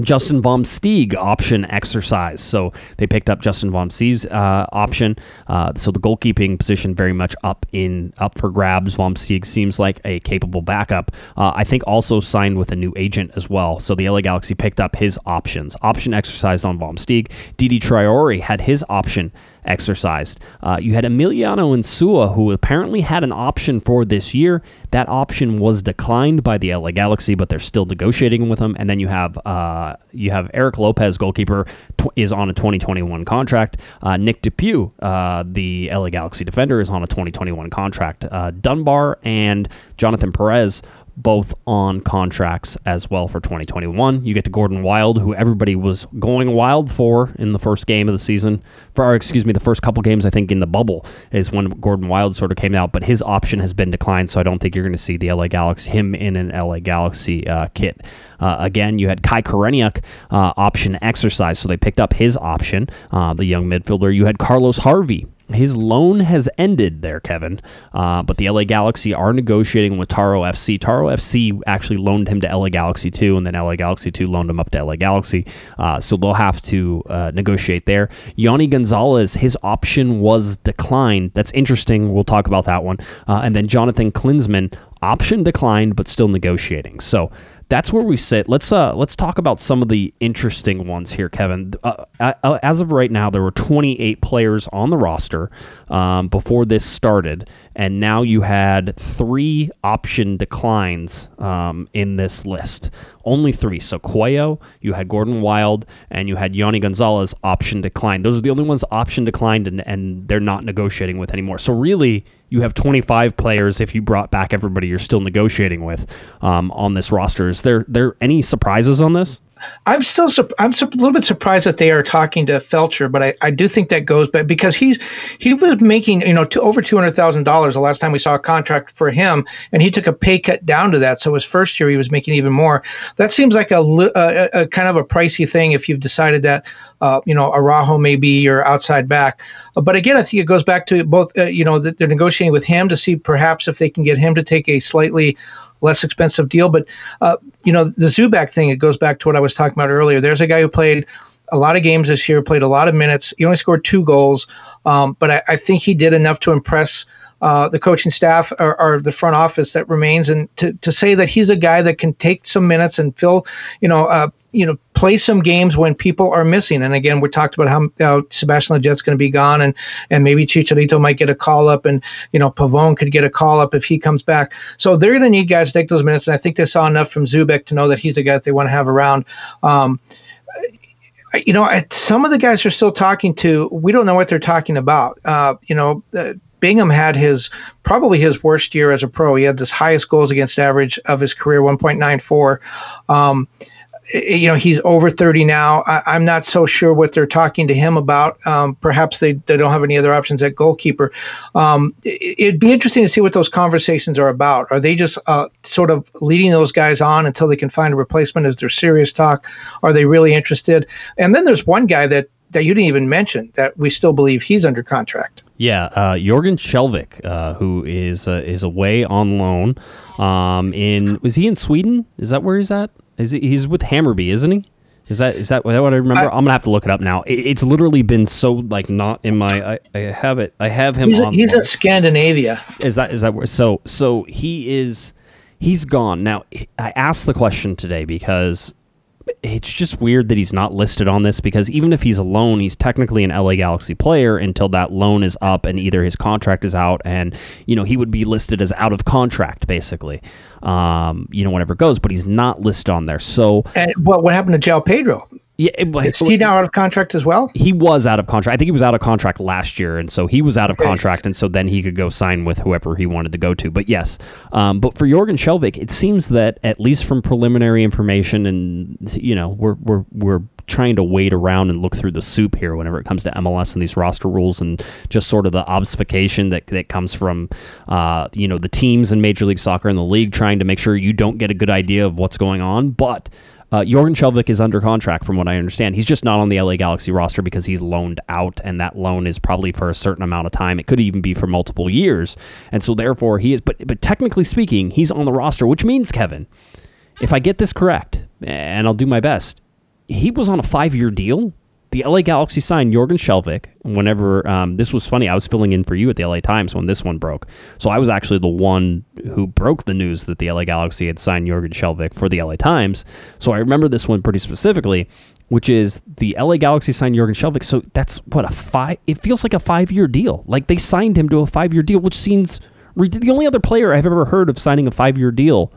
Justin Vom Steeg option exercise. So they picked up Justin Vom Steeg's uh, option. Uh, so the goalkeeping position very much up in up for grabs. Vom Steeg seems like a capable backup. Uh, I think also signed with a new agent as well. So the LA Galaxy picked up his options. Option exercised on Vom Steeg. Didi Traore had his option exercised. Uh, you had Emiliano Insua, who apparently had an option for this year. That option was declined by the LA Galaxy, but they're still negotiating with him. And then you have uh, you have Eric Lopez, goalkeeper, is on a 2021 contract. Uh, Nick DePuy, uh, the LA Galaxy defender, is on a 2021 contract. Uh, Dunbar and Jonathan Perez both on contracts as well for 2021. You get to Gordon Wild, who everybody was going wild for in the first game of the season. For or excuse me, the first couple games I think in the bubble is when Gordon Wild sort of came out, but his option has been declined, so I don't think you're going to see the LA Galaxy him in an LA Galaxy uh, kit. Uh, again, you had Kai Koreniuk uh, option exercise, so they picked up his option, uh, the young midfielder. You had Carlos Harvey his loan has ended there, Kevin. Uh, but the LA Galaxy are negotiating with Tauro FC. Tauro FC actually loaned him to LA Galaxy 2, and then LA Galaxy 2 loaned him up to LA Galaxy. Uh, so they'll have to negotiate there. Yony Gonzalez, his option was declined. That's interesting. We'll talk about that one. And then Jonathan Klinsmann, option declined, but still negotiating. So that's where we sit. Let's uh let's talk about some of the interesting ones here, Kevin. Uh, as of right now, there were 28 players on the roster um, before this started, and now you had three option declines um, in this list. Only three. So Cuello, you had Gordon Wild, and you had Yony Gonzalez option declined. Those are the only ones option declined, and, and they're not negotiating with anymore. So really, you have 25 players if you brought back everybody you're still negotiating with um, on this roster. Is there there any surprises on this? I'm still I'm a little bit surprised that they are talking to Feltscher, but I, I do think that goes back because he's he was making you know to over two hundred thousand dollars the last time we saw a contract for him, and he took a pay cut down to that. So his first year he was making even more. That seems like a, a, a kind of a pricey thing if you've decided that uh, you know Araujo may be your outside back. Uh, but again, I think it goes back to both uh, you know that they're negotiating with him to see perhaps if they can get him to take a slightly less expensive deal. But uh, you know, the Zubak thing, it goes back to what I was talking about earlier. There's a guy who played a lot of games this year, played a lot of minutes. He only scored two goals, um, but I, I, think he did enough to impress uh, the coaching staff or, or, the front office that remains, and to, to say that he's a guy that can take some minutes and fill, you know, uh, you know, play some games when people are missing. And again, we talked about how, how Sebastian Lletget's going to be gone, and and maybe Chicharito might get a call up, and you know, Pavón could get a call up if he comes back. So they're going to need guys to take those minutes, and I think they saw enough from Zubak to know that he's a guy that they want to have around. Um, you know, some of the guys are still talking to. We don't know what they're talking about. Uh, you know, uh, Bingham had his probably his worst year as a pro. He had his highest goals against average of his career, 1.94. Um, you know he's over 30 now. I, am not so sure what they're talking to him about. Um, perhaps they, they don't have any other options at goalkeeper. Um, it, would be interesting to see what those conversations are about. Are they just uh, sort of leading those guys on until they can find a replacement is there serious talk? Are they really interested? And then there's one guy that that you didn't even mention that we still believe he's under contract. Yeah, uh, Jorgen Skjelvik, uh, who is uh, is away on loan. Um, in was he in Sweden? Is that where he's at? Is he, he's with Hammarby, isn't he? Is that is that, what I remember? I, am gonna have to look it up now. It, it's literally been so like not in my. I, I have it. I have him. He's, a, he's in Scandinavia. Is that is that where? So so he is. He's gone now. I asked the question today because it's just weird that he's not listed on this because even if he's a loan, he's technically an LA Galaxy player until that loan is up and either his contract is out and you know he would be listed as out of contract basically. Um, you know whatever goes, but he's not listed on there. So and what what happened to João Pedro? Yeah, it, is he now out of contract as well? He was out of contract. I think he was out of contract last year, and so he was out of okay. contract, and so then he could go sign with whoever he wanted to go to. But yes, um, but for Jorgen Skjelvik, it seems that at least from preliminary information, and you know, we're we're we're trying to wade around and look through the soup here whenever it comes to MLS and these roster rules and just sort of the obfuscation that, that comes from uh, you know the teams in Major League Soccer and the league trying to make sure you don't get a good idea of what's going on, but uh, Jorgen Skjelvik is under contract, from what I understand. He's just not on the LA Galaxy roster because he's loaned out, and that loan is probably for a certain amount of time. It could even be for multiple years, and so therefore he is. But but technically speaking, he's on the roster, which means Kevin, if I get this correct, and I'll do my best, he was on a five-year deal the LA Galaxy signed Jorgen Skjelvik. Whenever um, this was funny, I was filling in for you at the LA Times when this one broke. So I was actually the one who broke the news that the LA Galaxy had signed Jorgen Skjelvik for the LA Times. So I remember this one pretty specifically, which is the LA Galaxy signed Jorgen Skjelvik. So that's what a five. It feels like a five year deal. Like they signed him to a five year deal, which seems the only other player I've ever heard of signing a five year deal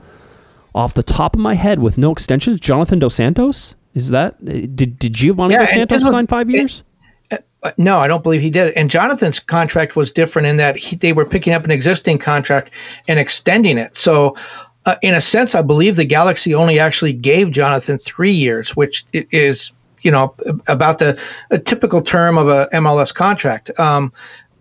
off the top of my head with no extensions. Jonathan Dos Santos. Is that uh, did did Giovanni yeah, Dos Santos sign five years? It, uh, no, I don't believe he did. And Jonathan's contract was different in that he, they were picking up an existing contract and extending it. So, uh, in a sense, I believe the Galaxy only actually gave Jonathan three years, which is you know about the a typical term of a MLS contract. Um,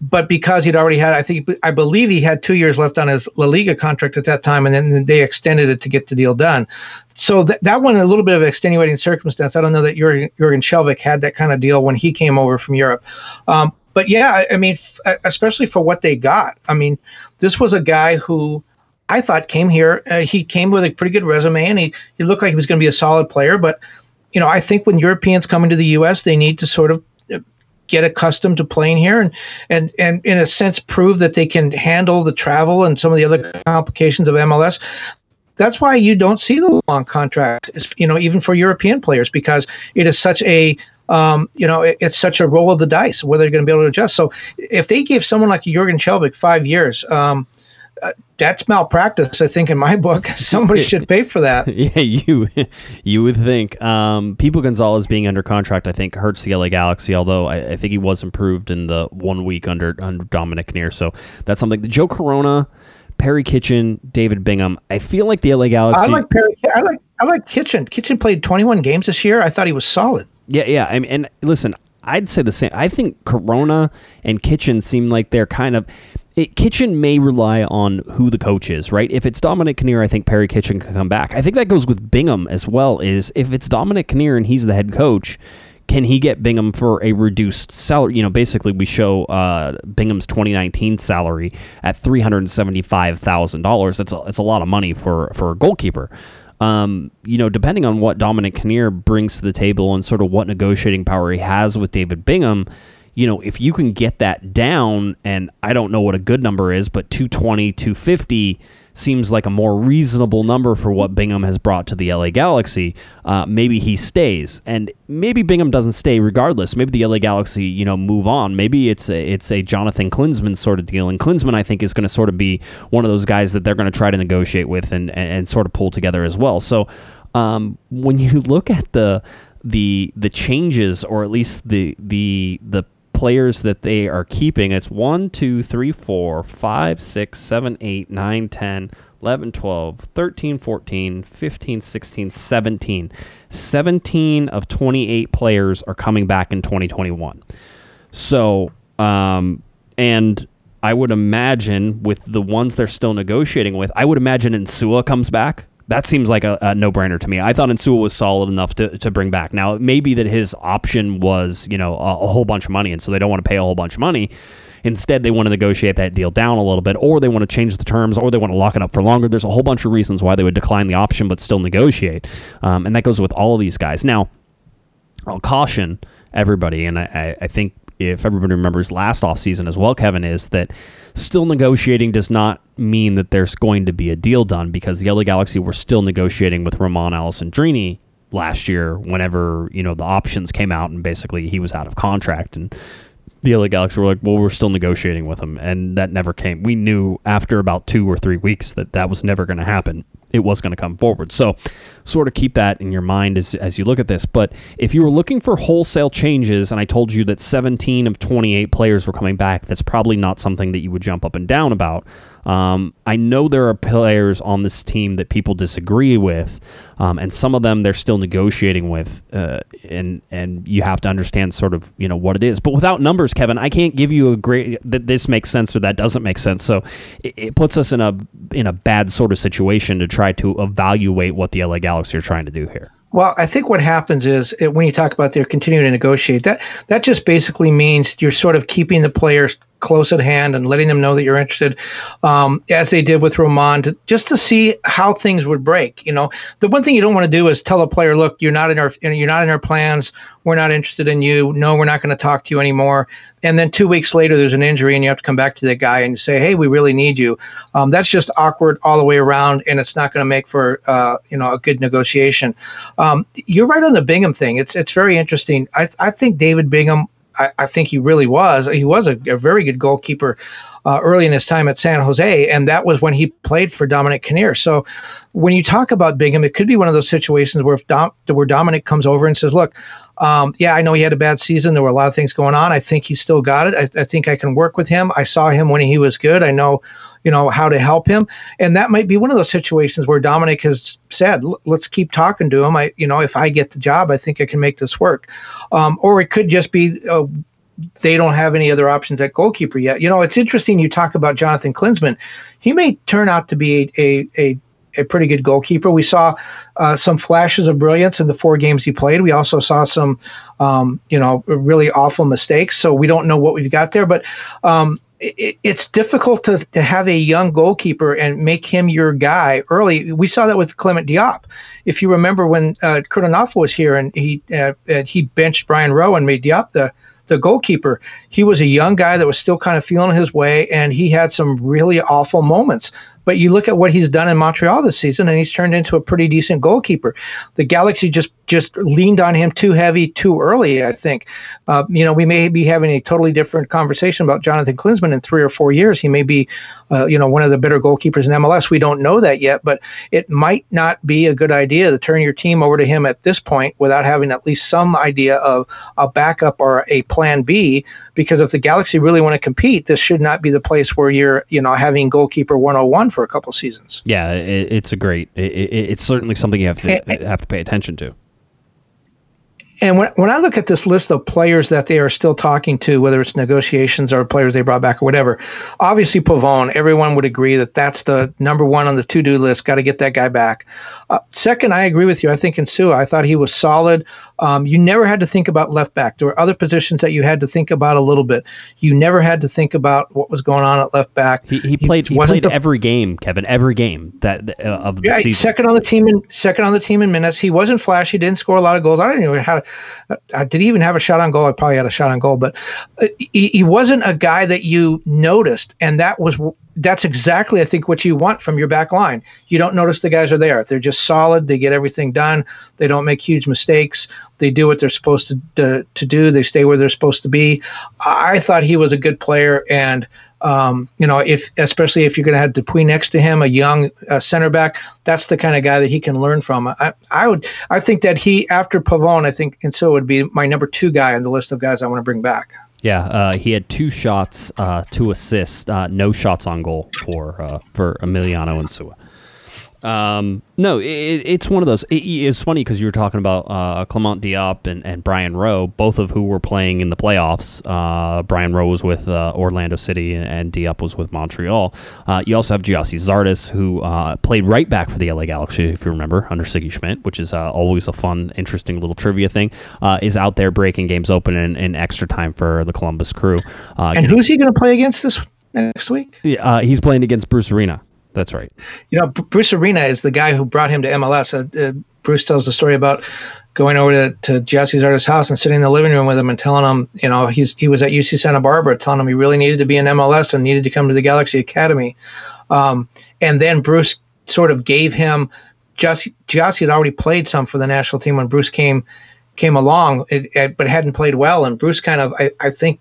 but because he'd already had, I think, I believe he had two years left on his La Liga contract at that time, and then they extended it to get the deal done. So th- that one, a little bit of extenuating circumstance. I don't know that Jurgen, Jurgen Skjelvik had that kind of deal when he came over from Europe. Um, but yeah, I mean, f- especially for what they got. I mean, this was a guy who I thought came here. Uh, he came with a pretty good resume, and he, he looked like he was going to be a solid player. But you know, I think when Europeans come into the U.S., they need to sort of get accustomed to playing here and and and in a sense prove that they can handle the travel and some of the other complications of MLS. That's why you don't see the long contracts, you know, even for European players, because it is such a um, you know, it, it's such a roll of the dice whether they're going to be able to adjust. So if they gave someone like Jurgen Skjelvik five years, um, that's malpractice. I think in my book, somebody should pay for that. yeah, you you would think. Um, Pipo Gonzalez being under contract, I think, hurts the LA Galaxy. Although I, I, think he was improved in the one week under under Dominic Kinnear, so that's something. Joe Corona, Perry Kitchen, David Bingham. I feel like the LA Galaxy. I like Perry. I like I like Kitchen. Kitchen played 21 games this year. I thought he was solid. Yeah, yeah. I mean, and listen, I'd say the same. I think Corona and Kitchen seem like they're kind of it, Kitchen may rely on who the coach is, right? If it's Dominic Kinnear, I think Perry Kitchen can come back. I think that goes with Bingham as well. Is if it's Dominic Kinnear and he's the head coach, can he get Bingham for a reduced salary? You know, basically we show uh, Bingham's 2019 salary at three hundred seventy five thousand dollars. That's a, it's a lot of money for for a goalkeeper. Um, you know, depending on what Dominic Kinnear brings to the table and sort of what negotiating power he has with David Bingham you know, if you can get that down, and I don't know what a good number is, but 220, 250 seems like a more reasonable number for what Bingham has brought to the LA Galaxy. Uh, maybe he stays, and maybe Bingham doesn't stay regardless. Maybe the LA Galaxy, you know, move on. Maybe it's a, it's a Jonathan Klinsmann sort of deal, and Klinsmann I think is going to sort of be one of those guys that they're going to try to negotiate with and, and, and sort of pull together as well. So um, when you look at the the the changes, or at least the the the players that they are keeping. It's 1, 2, 3, 4, 5, 6, 7, 8, 9, 10, 11, 12, 13, 14, 15, 16, 17. 17 of 28 players are coming back in 2021. So, um, and I would imagine with the ones they're still negotiating with, I would imagine Insua comes back that seems like a, a no-brainer to me. I thought Insua was solid enough to, to bring back. Now, it may be that his option was, you know, a, a whole bunch of money, and so they don't want to pay a whole bunch of money. Instead, they want to negotiate that deal down a little bit, or they want to change the terms, or they want to lock it up for longer. There's a whole bunch of reasons why they would decline the option but still negotiate, um, and that goes with all of these guys. Now, I'll caution everybody, and I, I think if everybody remembers last offseason as well, Kevin, is that still negotiating does not mean that there's going to be a deal done because the LA Galaxy were still negotiating with Romain Alessandrini last year whenever, you know, the options came out and basically he was out of contract. And the LA Galaxy were like, well, we're still negotiating with them. And that never came. We knew after about two or three weeks that that was never going to happen it was going to come forward. So, sort of keep that in your mind as, as you look at this. But if you were looking for wholesale changes, and I told you that 17 of 28 players were coming back, that's probably not something that you would jump up and down about. Um, I know there are players on this team that people disagree with, um, and some of them they're still negotiating with, uh, and and you have to understand sort of you know what it is. But without numbers, Kevin, I can't give you a great that this makes sense or that doesn't make sense. So it, it puts us in a in a bad sort of situation to try to evaluate what the LA Galaxy are trying to do here. Well, I think what happens is it, when you talk about they're continuing to negotiate, that that just basically means you're sort of keeping the players close at hand and letting them know that you're interested, um, as they did with Romain, to, just to see how things would break. You know, the one thing you don't want to do is tell a player, "Look, you're not in our you're not in our plans. We're not interested in you. No, we're not going to talk to you anymore. And then two weeks later, there's an injury, and you have to come back to that guy and say, "Hey, we really need you." Um, that's just awkward all the way around, and it's not going to make for uh, you know a good negotiation. Um, you're right on the Bingham thing. It's it's very interesting. I I think David Bingham. I, I think he really was. He was a, a very good goalkeeper uh, early in his time at San Jose, and that was when he played for Dominic Kinnear. So when you talk about Bingham, it could be one of those situations where if Dom, where Dominic comes over and says, "Look, um, yeah, I know he had a bad season. There were a lot of things going on. I think he still got it. I, I think I can work with him. I saw him when he was good. I know." You know how to help him, and that might be one of those situations where Dominic has said, "Let's keep talking to him." I, you know, if I get the job, I think I can make this work. Um, or it could just be uh, they don't have any other options at goalkeeper yet. You know, it's interesting you talk about Jonathan Klinsmann. He may turn out to be a, a, a pretty good goalkeeper. We saw uh, some flashes of brilliance in the four games he played. We also saw some, um, you know, really awful mistakes. So we don't know what we've got there. But um, it, it's difficult to, to have a young goalkeeper and make him your guy early. We saw that with Clement Diop. If you remember when uh, was here and he uh, he benched Brian Rowe and made Diop the – the goalkeeper. He was a young guy that was still kind of feeling his way, and he had some really awful moments. But you look at what he's done in Montreal this season, and he's turned into a pretty decent goalkeeper. The Galaxy just just leaned on him too heavy too early. I think. Uh, you know, we may be having a totally different conversation about Jonathan Klinsmann in three or four years. He may be, uh, you know, one of the better goalkeepers in MLS. We don't know that yet, but it might not be a good idea to turn your team over to him at this point without having at least some idea of a backup or a plan B. Because if the Galaxy really want to compete, this should not be the place where you're, you know, having goalkeeper 101 for a couple seasons. Yeah, it, it's a great. It, it, it's certainly something you have to have to pay attention to. And when, when I look at this list of players that they are still talking to, whether it's negotiations or players they brought back or whatever, obviously Pavón, everyone would agree that that's the number one on the to do list. Got to get that guy back. Uh, second, I agree with you. I think in Insua, I thought he was solid. Um, you never had to think about left back. There were other positions that you had to think about a little bit. You never had to think about what was going on at left back. He, he played. He, he played the, every game, Kevin. Every game that uh, of the yeah, season. Second on the team in second on the team in minutes. He wasn't flashy. He didn't score a lot of goals. I don't even know how. Uh, did he even have a shot on goal? I probably had a shot on goal, but uh, he, he wasn't a guy that you noticed, and that was that's exactly I think what you want from your back line. You don't notice the guys are there. They're just solid. They get everything done. They don't make huge mistakes. They do what they're supposed to to, to do. They stay where they're supposed to be. I thought he was a good player, and um, you know, if especially if you're going to have DePuy next to him, a young uh, center back, that's the kind of guy that he can learn from. I, I would, I think that he after Pavón, I think Insua would be my number two guy on the list of guys I want to bring back. Yeah, uh, he had two shots, uh, two assists, uh, no shots on goal for uh, for Emiliano Insua. Um, no, it, it's one of those. It, it's funny because you were talking about uh, Clement Diop and, and Brian Rowe, both of who were playing in the playoffs. Uh, Brian Rowe was with uh, Orlando City and, and Diop was with Montreal. Uh, you also have Gyasi Zardes, who uh, played right back for the LA Galaxy, if you remember, under Sigi Schmid, which is uh, always a fun, interesting little trivia thing. is out there breaking games open in, in extra time for the Columbus Crew. and who's he going to play against this next week? Yeah, he's playing against Bruce Arena. That's right. You know, Bruce Arena is the guy who brought him to MLS. Uh, uh, Bruce tells the story about going over to, to Gyasi Zardes' house and sitting in the living room with him and telling him, you know, he's he was at UC Santa Barbara, telling him he really needed to be in MLS and needed to come to the Galaxy Academy. Um, and then Bruce sort of gave him Jesse. Gyasi had already played some for the national team when Bruce came came along, it, it, but hadn't played well. And Bruce kind of, I, I think,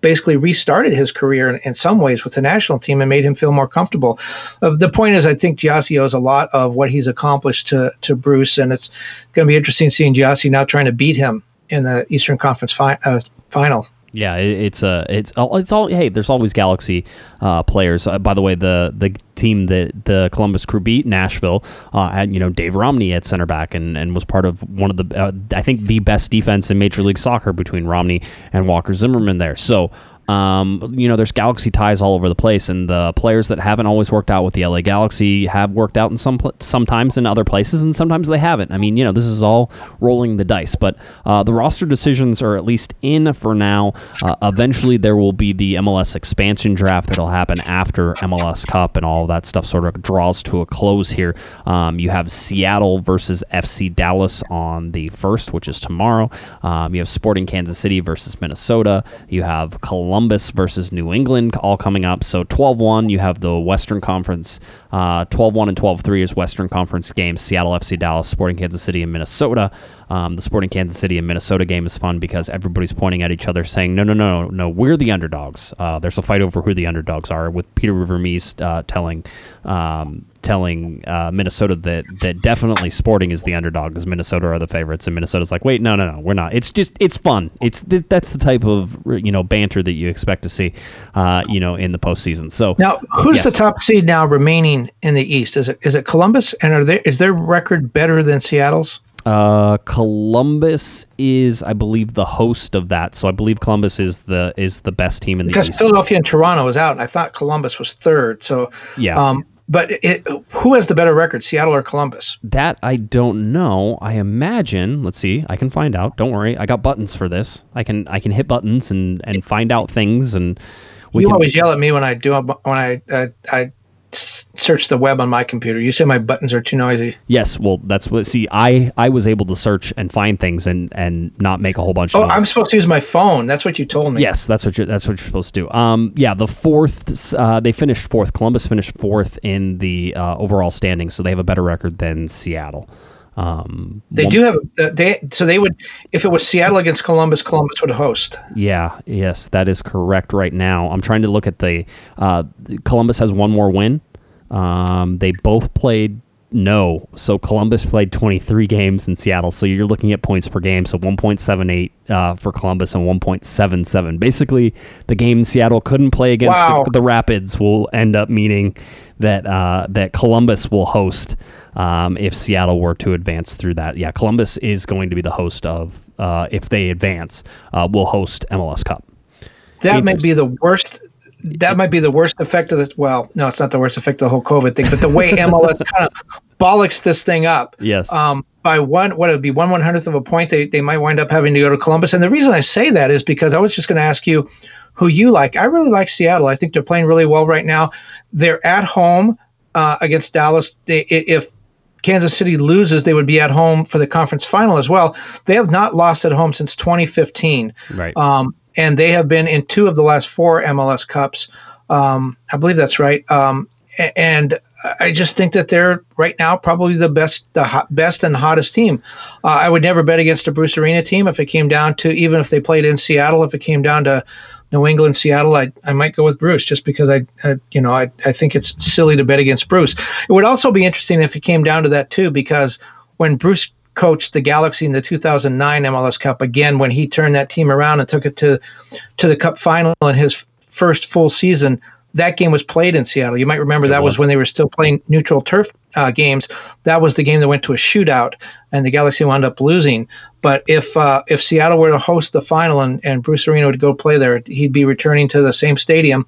basically restarted his career in, in, some ways with the national team and made him feel more comfortable. Uh, the point is, I think Gyasi owes a lot of what he's accomplished to to Bruce, and it's going to be interesting seeing Gyasi now trying to beat him in the Eastern Conference fi- uh, final. Yeah, it's a uh, it's it's all hey. There's always Galaxy uh, players. Uh, by the way, the the team that the Columbus Crew beat Nashville uh, had you know Dave Romney at center back and, and was part of one of the uh, I think the best defense in Major League Soccer between Romney and Walker Zimmerman there. So Um, you know, there's Galaxy ties all over the place, and the players that haven't always worked out with the LA Galaxy have worked out in some pl- sometimes in other places, and sometimes they haven't. I mean, you know, this is all rolling the dice. But uh, the roster decisions are at least in for now. Uh, eventually, there will be the MLS expansion draft that'll happen after MLS Cup and all that stuff sort of draws to a close here. Um, you have Seattle versus FC Dallas on the first, which is tomorrow. Um, you have Sporting Kansas City versus Minnesota. You have Columbus versus New England all coming up. So 12 1, you have the Western Conference. Uh, 12 1 and 12 3 is Western Conference games Seattle FC Dallas, Sporting Kansas City, and Minnesota. Um, the Sporting Kansas City and Minnesota game is fun because everybody's pointing at each other saying, no, no, no, no, we're the underdogs. Uh, there's a fight over who the underdogs are, with Peter Vermes uh, telling um, telling uh, Minnesota that that definitely Sporting is the underdog because Minnesota are the favorites, and Minnesota's like, wait, no, no, no, we're not. It's just it's fun. It's th- that's the type of you know banter that you expect to see, uh, you know, in the postseason. So now, who's yes. the top seed now remaining in the East? Is it is it Columbus? And are they is their record better than Seattle's? Uh, Columbus is, I believe, the host of that. So I believe Columbus is the is the best team in the because East. Philadelphia and Toronto was out, and I thought Columbus was third. So yeah. Um, but it, who has the better record, Seattle or Columbus? That I don't know. I imagine. Let's see. I can find out. Don't worry. I got buttons for this. I can I can hit buttons and and find out things and. We you can, always yell at me when I do when I uh, I search the web on my computer. You say my buttons are too noisy. Yes, well, that's what. See, I I was able to search and find things and and not make a whole bunch. Oh, of noise. I'm supposed to use my phone. That's what you told me. Yes, that's what you're. That's what you're supposed to do. Um, yeah, the fourth. Uh, they finished fourth. Columbus finished fourth in the uh, overall standings, so they have a better record than Seattle. Um, they one, do have uh, they so they would if it was Seattle against Columbus, Columbus would host. Yeah, yes, that is correct. Right now, I'm trying to look at the uh, Columbus has one more win. Um, they both played no, so Columbus played 23 games in Seattle. So you're looking at points per game. So 1.78 uh, for Columbus and 1.77. Basically, the game Seattle couldn't play against wow. the, the, Rapids will end up meaning that uh, that Columbus will host um, if Seattle were to advance through that. Yeah, Columbus is going to be the host of uh, if they advance, uh, will host MLS Cup. That may be the worst that might be the worst effect of this. Well, no, it's not the worst effect of the whole COVID thing, but the way MLS kind of bollocks this thing up. Yes. Um, by one, what it would be one one hundredth of a point, they they might wind up having to go to Columbus. And the reason I say that is because I was just going to ask you who you like. I really like Seattle. I think they're playing really well right now. They're at home uh, against Dallas. They, if Kansas City loses, they would be at home for the conference final as well. They have not lost at home since 2015. Right. Um, and they have been in two of the last four MLS Cups. Um, I believe that's right. Um, and I just think that they're right now probably the best, the best and hottest team. Uh, I would never bet against a Bruce Arena team if it came down to even if they played in Seattle. If it came down to New England, Seattle, I, I might go with Bruce just because I, I you know I, I think it's silly to bet against Bruce. It would also be interesting if it came down to that too because when Bruce coached the Galaxy in the 2009 MLS Cup again when he turned that team around and took it to to the Cup final in his first full season. That game was played in Seattle. You might remember it that was. was. when they were still playing neutral turf uh, games. That was the game that went to a shootout, and the Galaxy wound up losing. But if uh, if Seattle were to host the final and, and Bruce Arena would go play there, he'd be returning to the same stadium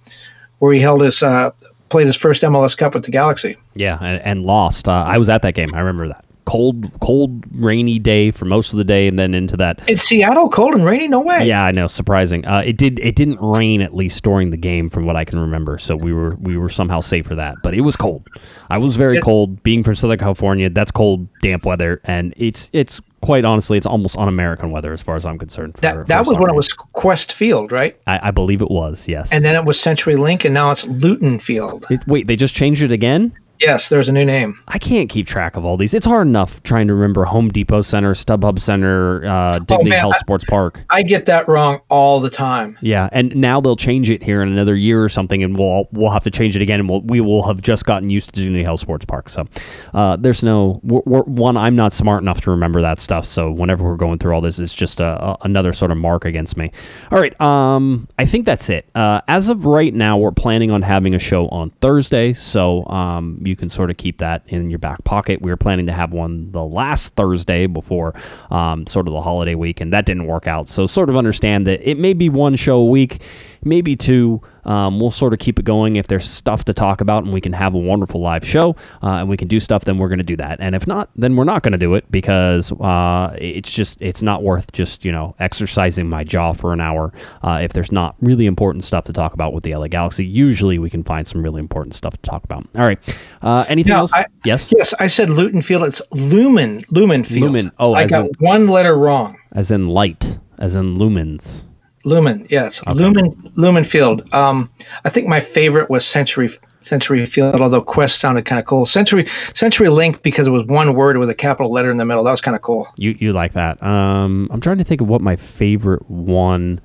where he held his uh, played his first MLS Cup with the Galaxy. Yeah, and, and lost. Uh, I was at that game. I remember that cold, cold, rainy day for most of the day, and then into that. It's Seattle, cold and rainy. No way. Yeah, I know. Surprising. Uh, it did. It didn't rain at least during the game, from what I can remember. So we were we were somehow safe for that. But it was cold. I was very cold. Being from Southern California, that's cold, damp weather, and it's it's quite honestly, it's almost un-American weather as far as I'm concerned. For, that for that was when it was Qwest Field, right? I, I, believe it was, yes. And then it was CenturyLink, and now it's Luton Field. It, wait, they just changed it again? Yes, there's a new name. I can't keep track of all these. It's hard enough trying to remember Home Depot Center, StubHub Center, uh, Dignity oh, Health Sports Park. I get that wrong all the time. Yeah, and now they'll change it here in another year or something, and we'll we'll have to change it again, and we'll, we will have just gotten used to Dignity Health Sports Park. So uh, there's no we're, we're, one. I'm not smart enough to remember that stuff. So whenever we're going through all this, it's just a, a, another sort of mark against me. All right, um, I think that's it. Uh, as of right now, we're planning on having a show on Thursday, so um, you can sort of keep that in your back pocket. We were planning to have one the last Thursday before um, sort of the holiday week, and that didn't work out. So, sort of understand that it may be one show a week. Maybe two. Um, we'll sort of keep it going if there's stuff to talk about and we can have a wonderful live show uh, and we can do stuff. Then we're going to do that. And if not, then we're not going to do it because uh, it's just it's not worth just you know exercising my jaw for an hour uh, if there's not really important stuff to talk about with the LA Galaxy. Usually we can find some really important stuff to talk about. All right. Uh, anything Now, else? I- yes. Yes, I said Luton Field. It's Lumen, Lumen Field. Lumen. Oh, I got in- one letter wrong. As in light. As in lumens. Lumen, yes, Lumen, Lumen Field. Um, I think my favorite was Century Century Field, although Qwest sounded kind of cool. Century CenturyLink because it was one word with a capital letter in the middle. That was kind of cool. You you like that? Um, I'm trying to think of what my favorite one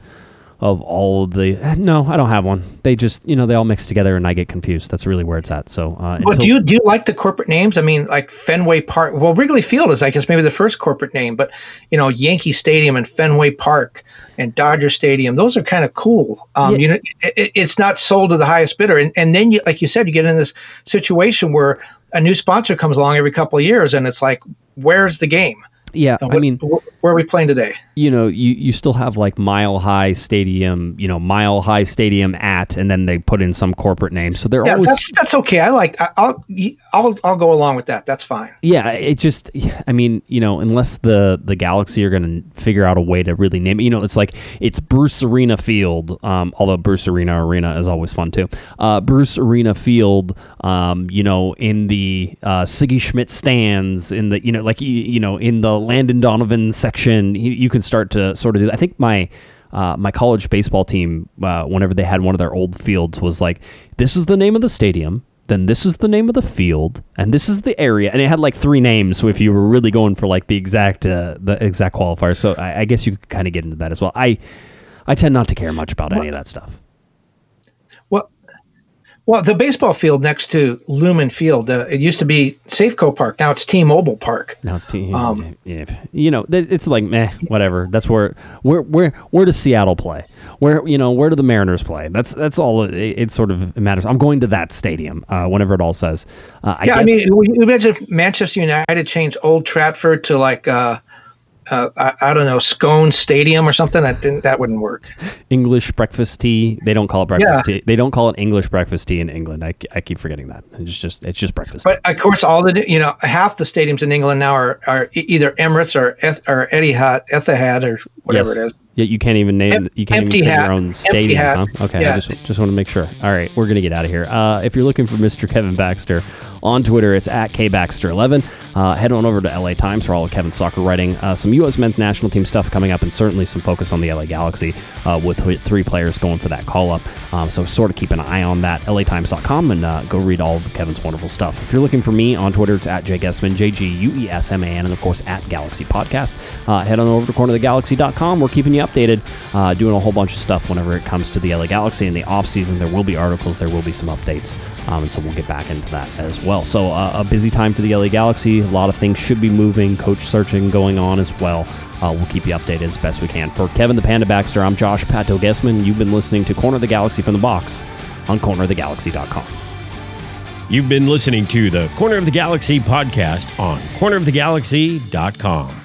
of all the. No, I don't have one. They just you know they all mix together and I get confused. That's really where it's at. So uh, Well, do you do you like the corporate names? I mean, like Fenway Park. Well, Wrigley Field is, I guess, maybe the first corporate name, but you know, Yankee Stadium and Fenway Park and Dodger Stadium. Those are kind of cool. Um, Yeah. You know, it- it's not sold to the highest bidder, and and then you, like you said, you get in this situation where a new sponsor comes along every couple of years, and it's like, where's the game? Yeah, I mean where are we playing today? you know you you still have like Mile High Stadium, you know Mile High Stadium at, and then they put in some corporate name. So they're Yeah, always that's that's okay. I like. I, I'll I'll I'll go along with that. That's fine. Yeah, it just I mean, you know, unless the the Galaxy are going to figure out a way to really name it, you know, it's like it's Bruce Arena Field, um, although Bruce Arena Arena is always fun too. Uh, Bruce Arena Field, um, you know, in the uh, Sigi Schmid stands, in the you know, like you, you know, in the Landon Donovan section, you, you can start to sort of do. I think my uh, my college baseball team, uh, whenever they had one of their old fields, was like, "This is the name of the stadium." Then this is the name of the field, and this is the area, and it had like three names. So if you were really going for like the exact uh, the exact qualifier, so I, I guess you could kind of get into that as well. I I tend not to care much about any of that stuff. Well, the baseball field next to Lumen Field, uh, it used to be Safeco Park. Now it's T-Mobile Park. Now it's T. Um, yeah, you know, th- it's like meh, whatever. That's where where where where does Seattle play? Where you know where do the Mariners play? That's that's all it, it sort of matters. I'm going to that stadium uh, whenever it all says. Uh, I yeah, I mean, imagine if Manchester United changed Old Trafford to like, uh, I, I don't know, Scone Stadium or something. That didn't, that wouldn't work. English breakfast tea. They don't call it breakfast Yeah. tea. They don't call it English breakfast tea in England. I, I keep forgetting that. It's just it's just breakfast. But of course, all the you know, half the stadiums in England now are, are either Emirates or Eth- or Etihad, Etihad or whatever Yes. it is. Yeah, you can't even name. You can't empty even say hat. your own stadium, huh? Okay, I just just want to make sure. All right, we're gonna get out of here. Uh, if you're looking for Mr. Kevin Baxter on Twitter, it's at kbaxter11. Uh, head on over to LA Times for all of Kevin's soccer writing. Uh, some U.S. men's national team stuff coming up, and certainly some focus on the LA Galaxy uh, with th- three players going for that call up. Um, so sort of keep an eye on that. LATimes.com and uh, go read all of Kevin's wonderful stuff. If you're looking for me on Twitter, it's at Jay Guesman, J G U E S M A N, and of course at Galaxy Podcast. Uh, head on over to cornerthegalaxy.com. We're keeping you updated, uh, doing a whole bunch of stuff whenever it comes to the LA Galaxy in the off season. There will be articles, there will be some updates, um, and so we'll get back into that as well. So uh, a busy time for the LA Galaxy. A lot of things should be moving, coach searching going on as well. Uh, we'll keep you updated as best we can. For Kevin the Panda Baxter, I'm Josh Pato Guesman. You've been listening to Corner of the Galaxy from the box on cornerofthegalaxy.com. You've been listening to the Corner of the Galaxy podcast on cornerofthegalaxy.com.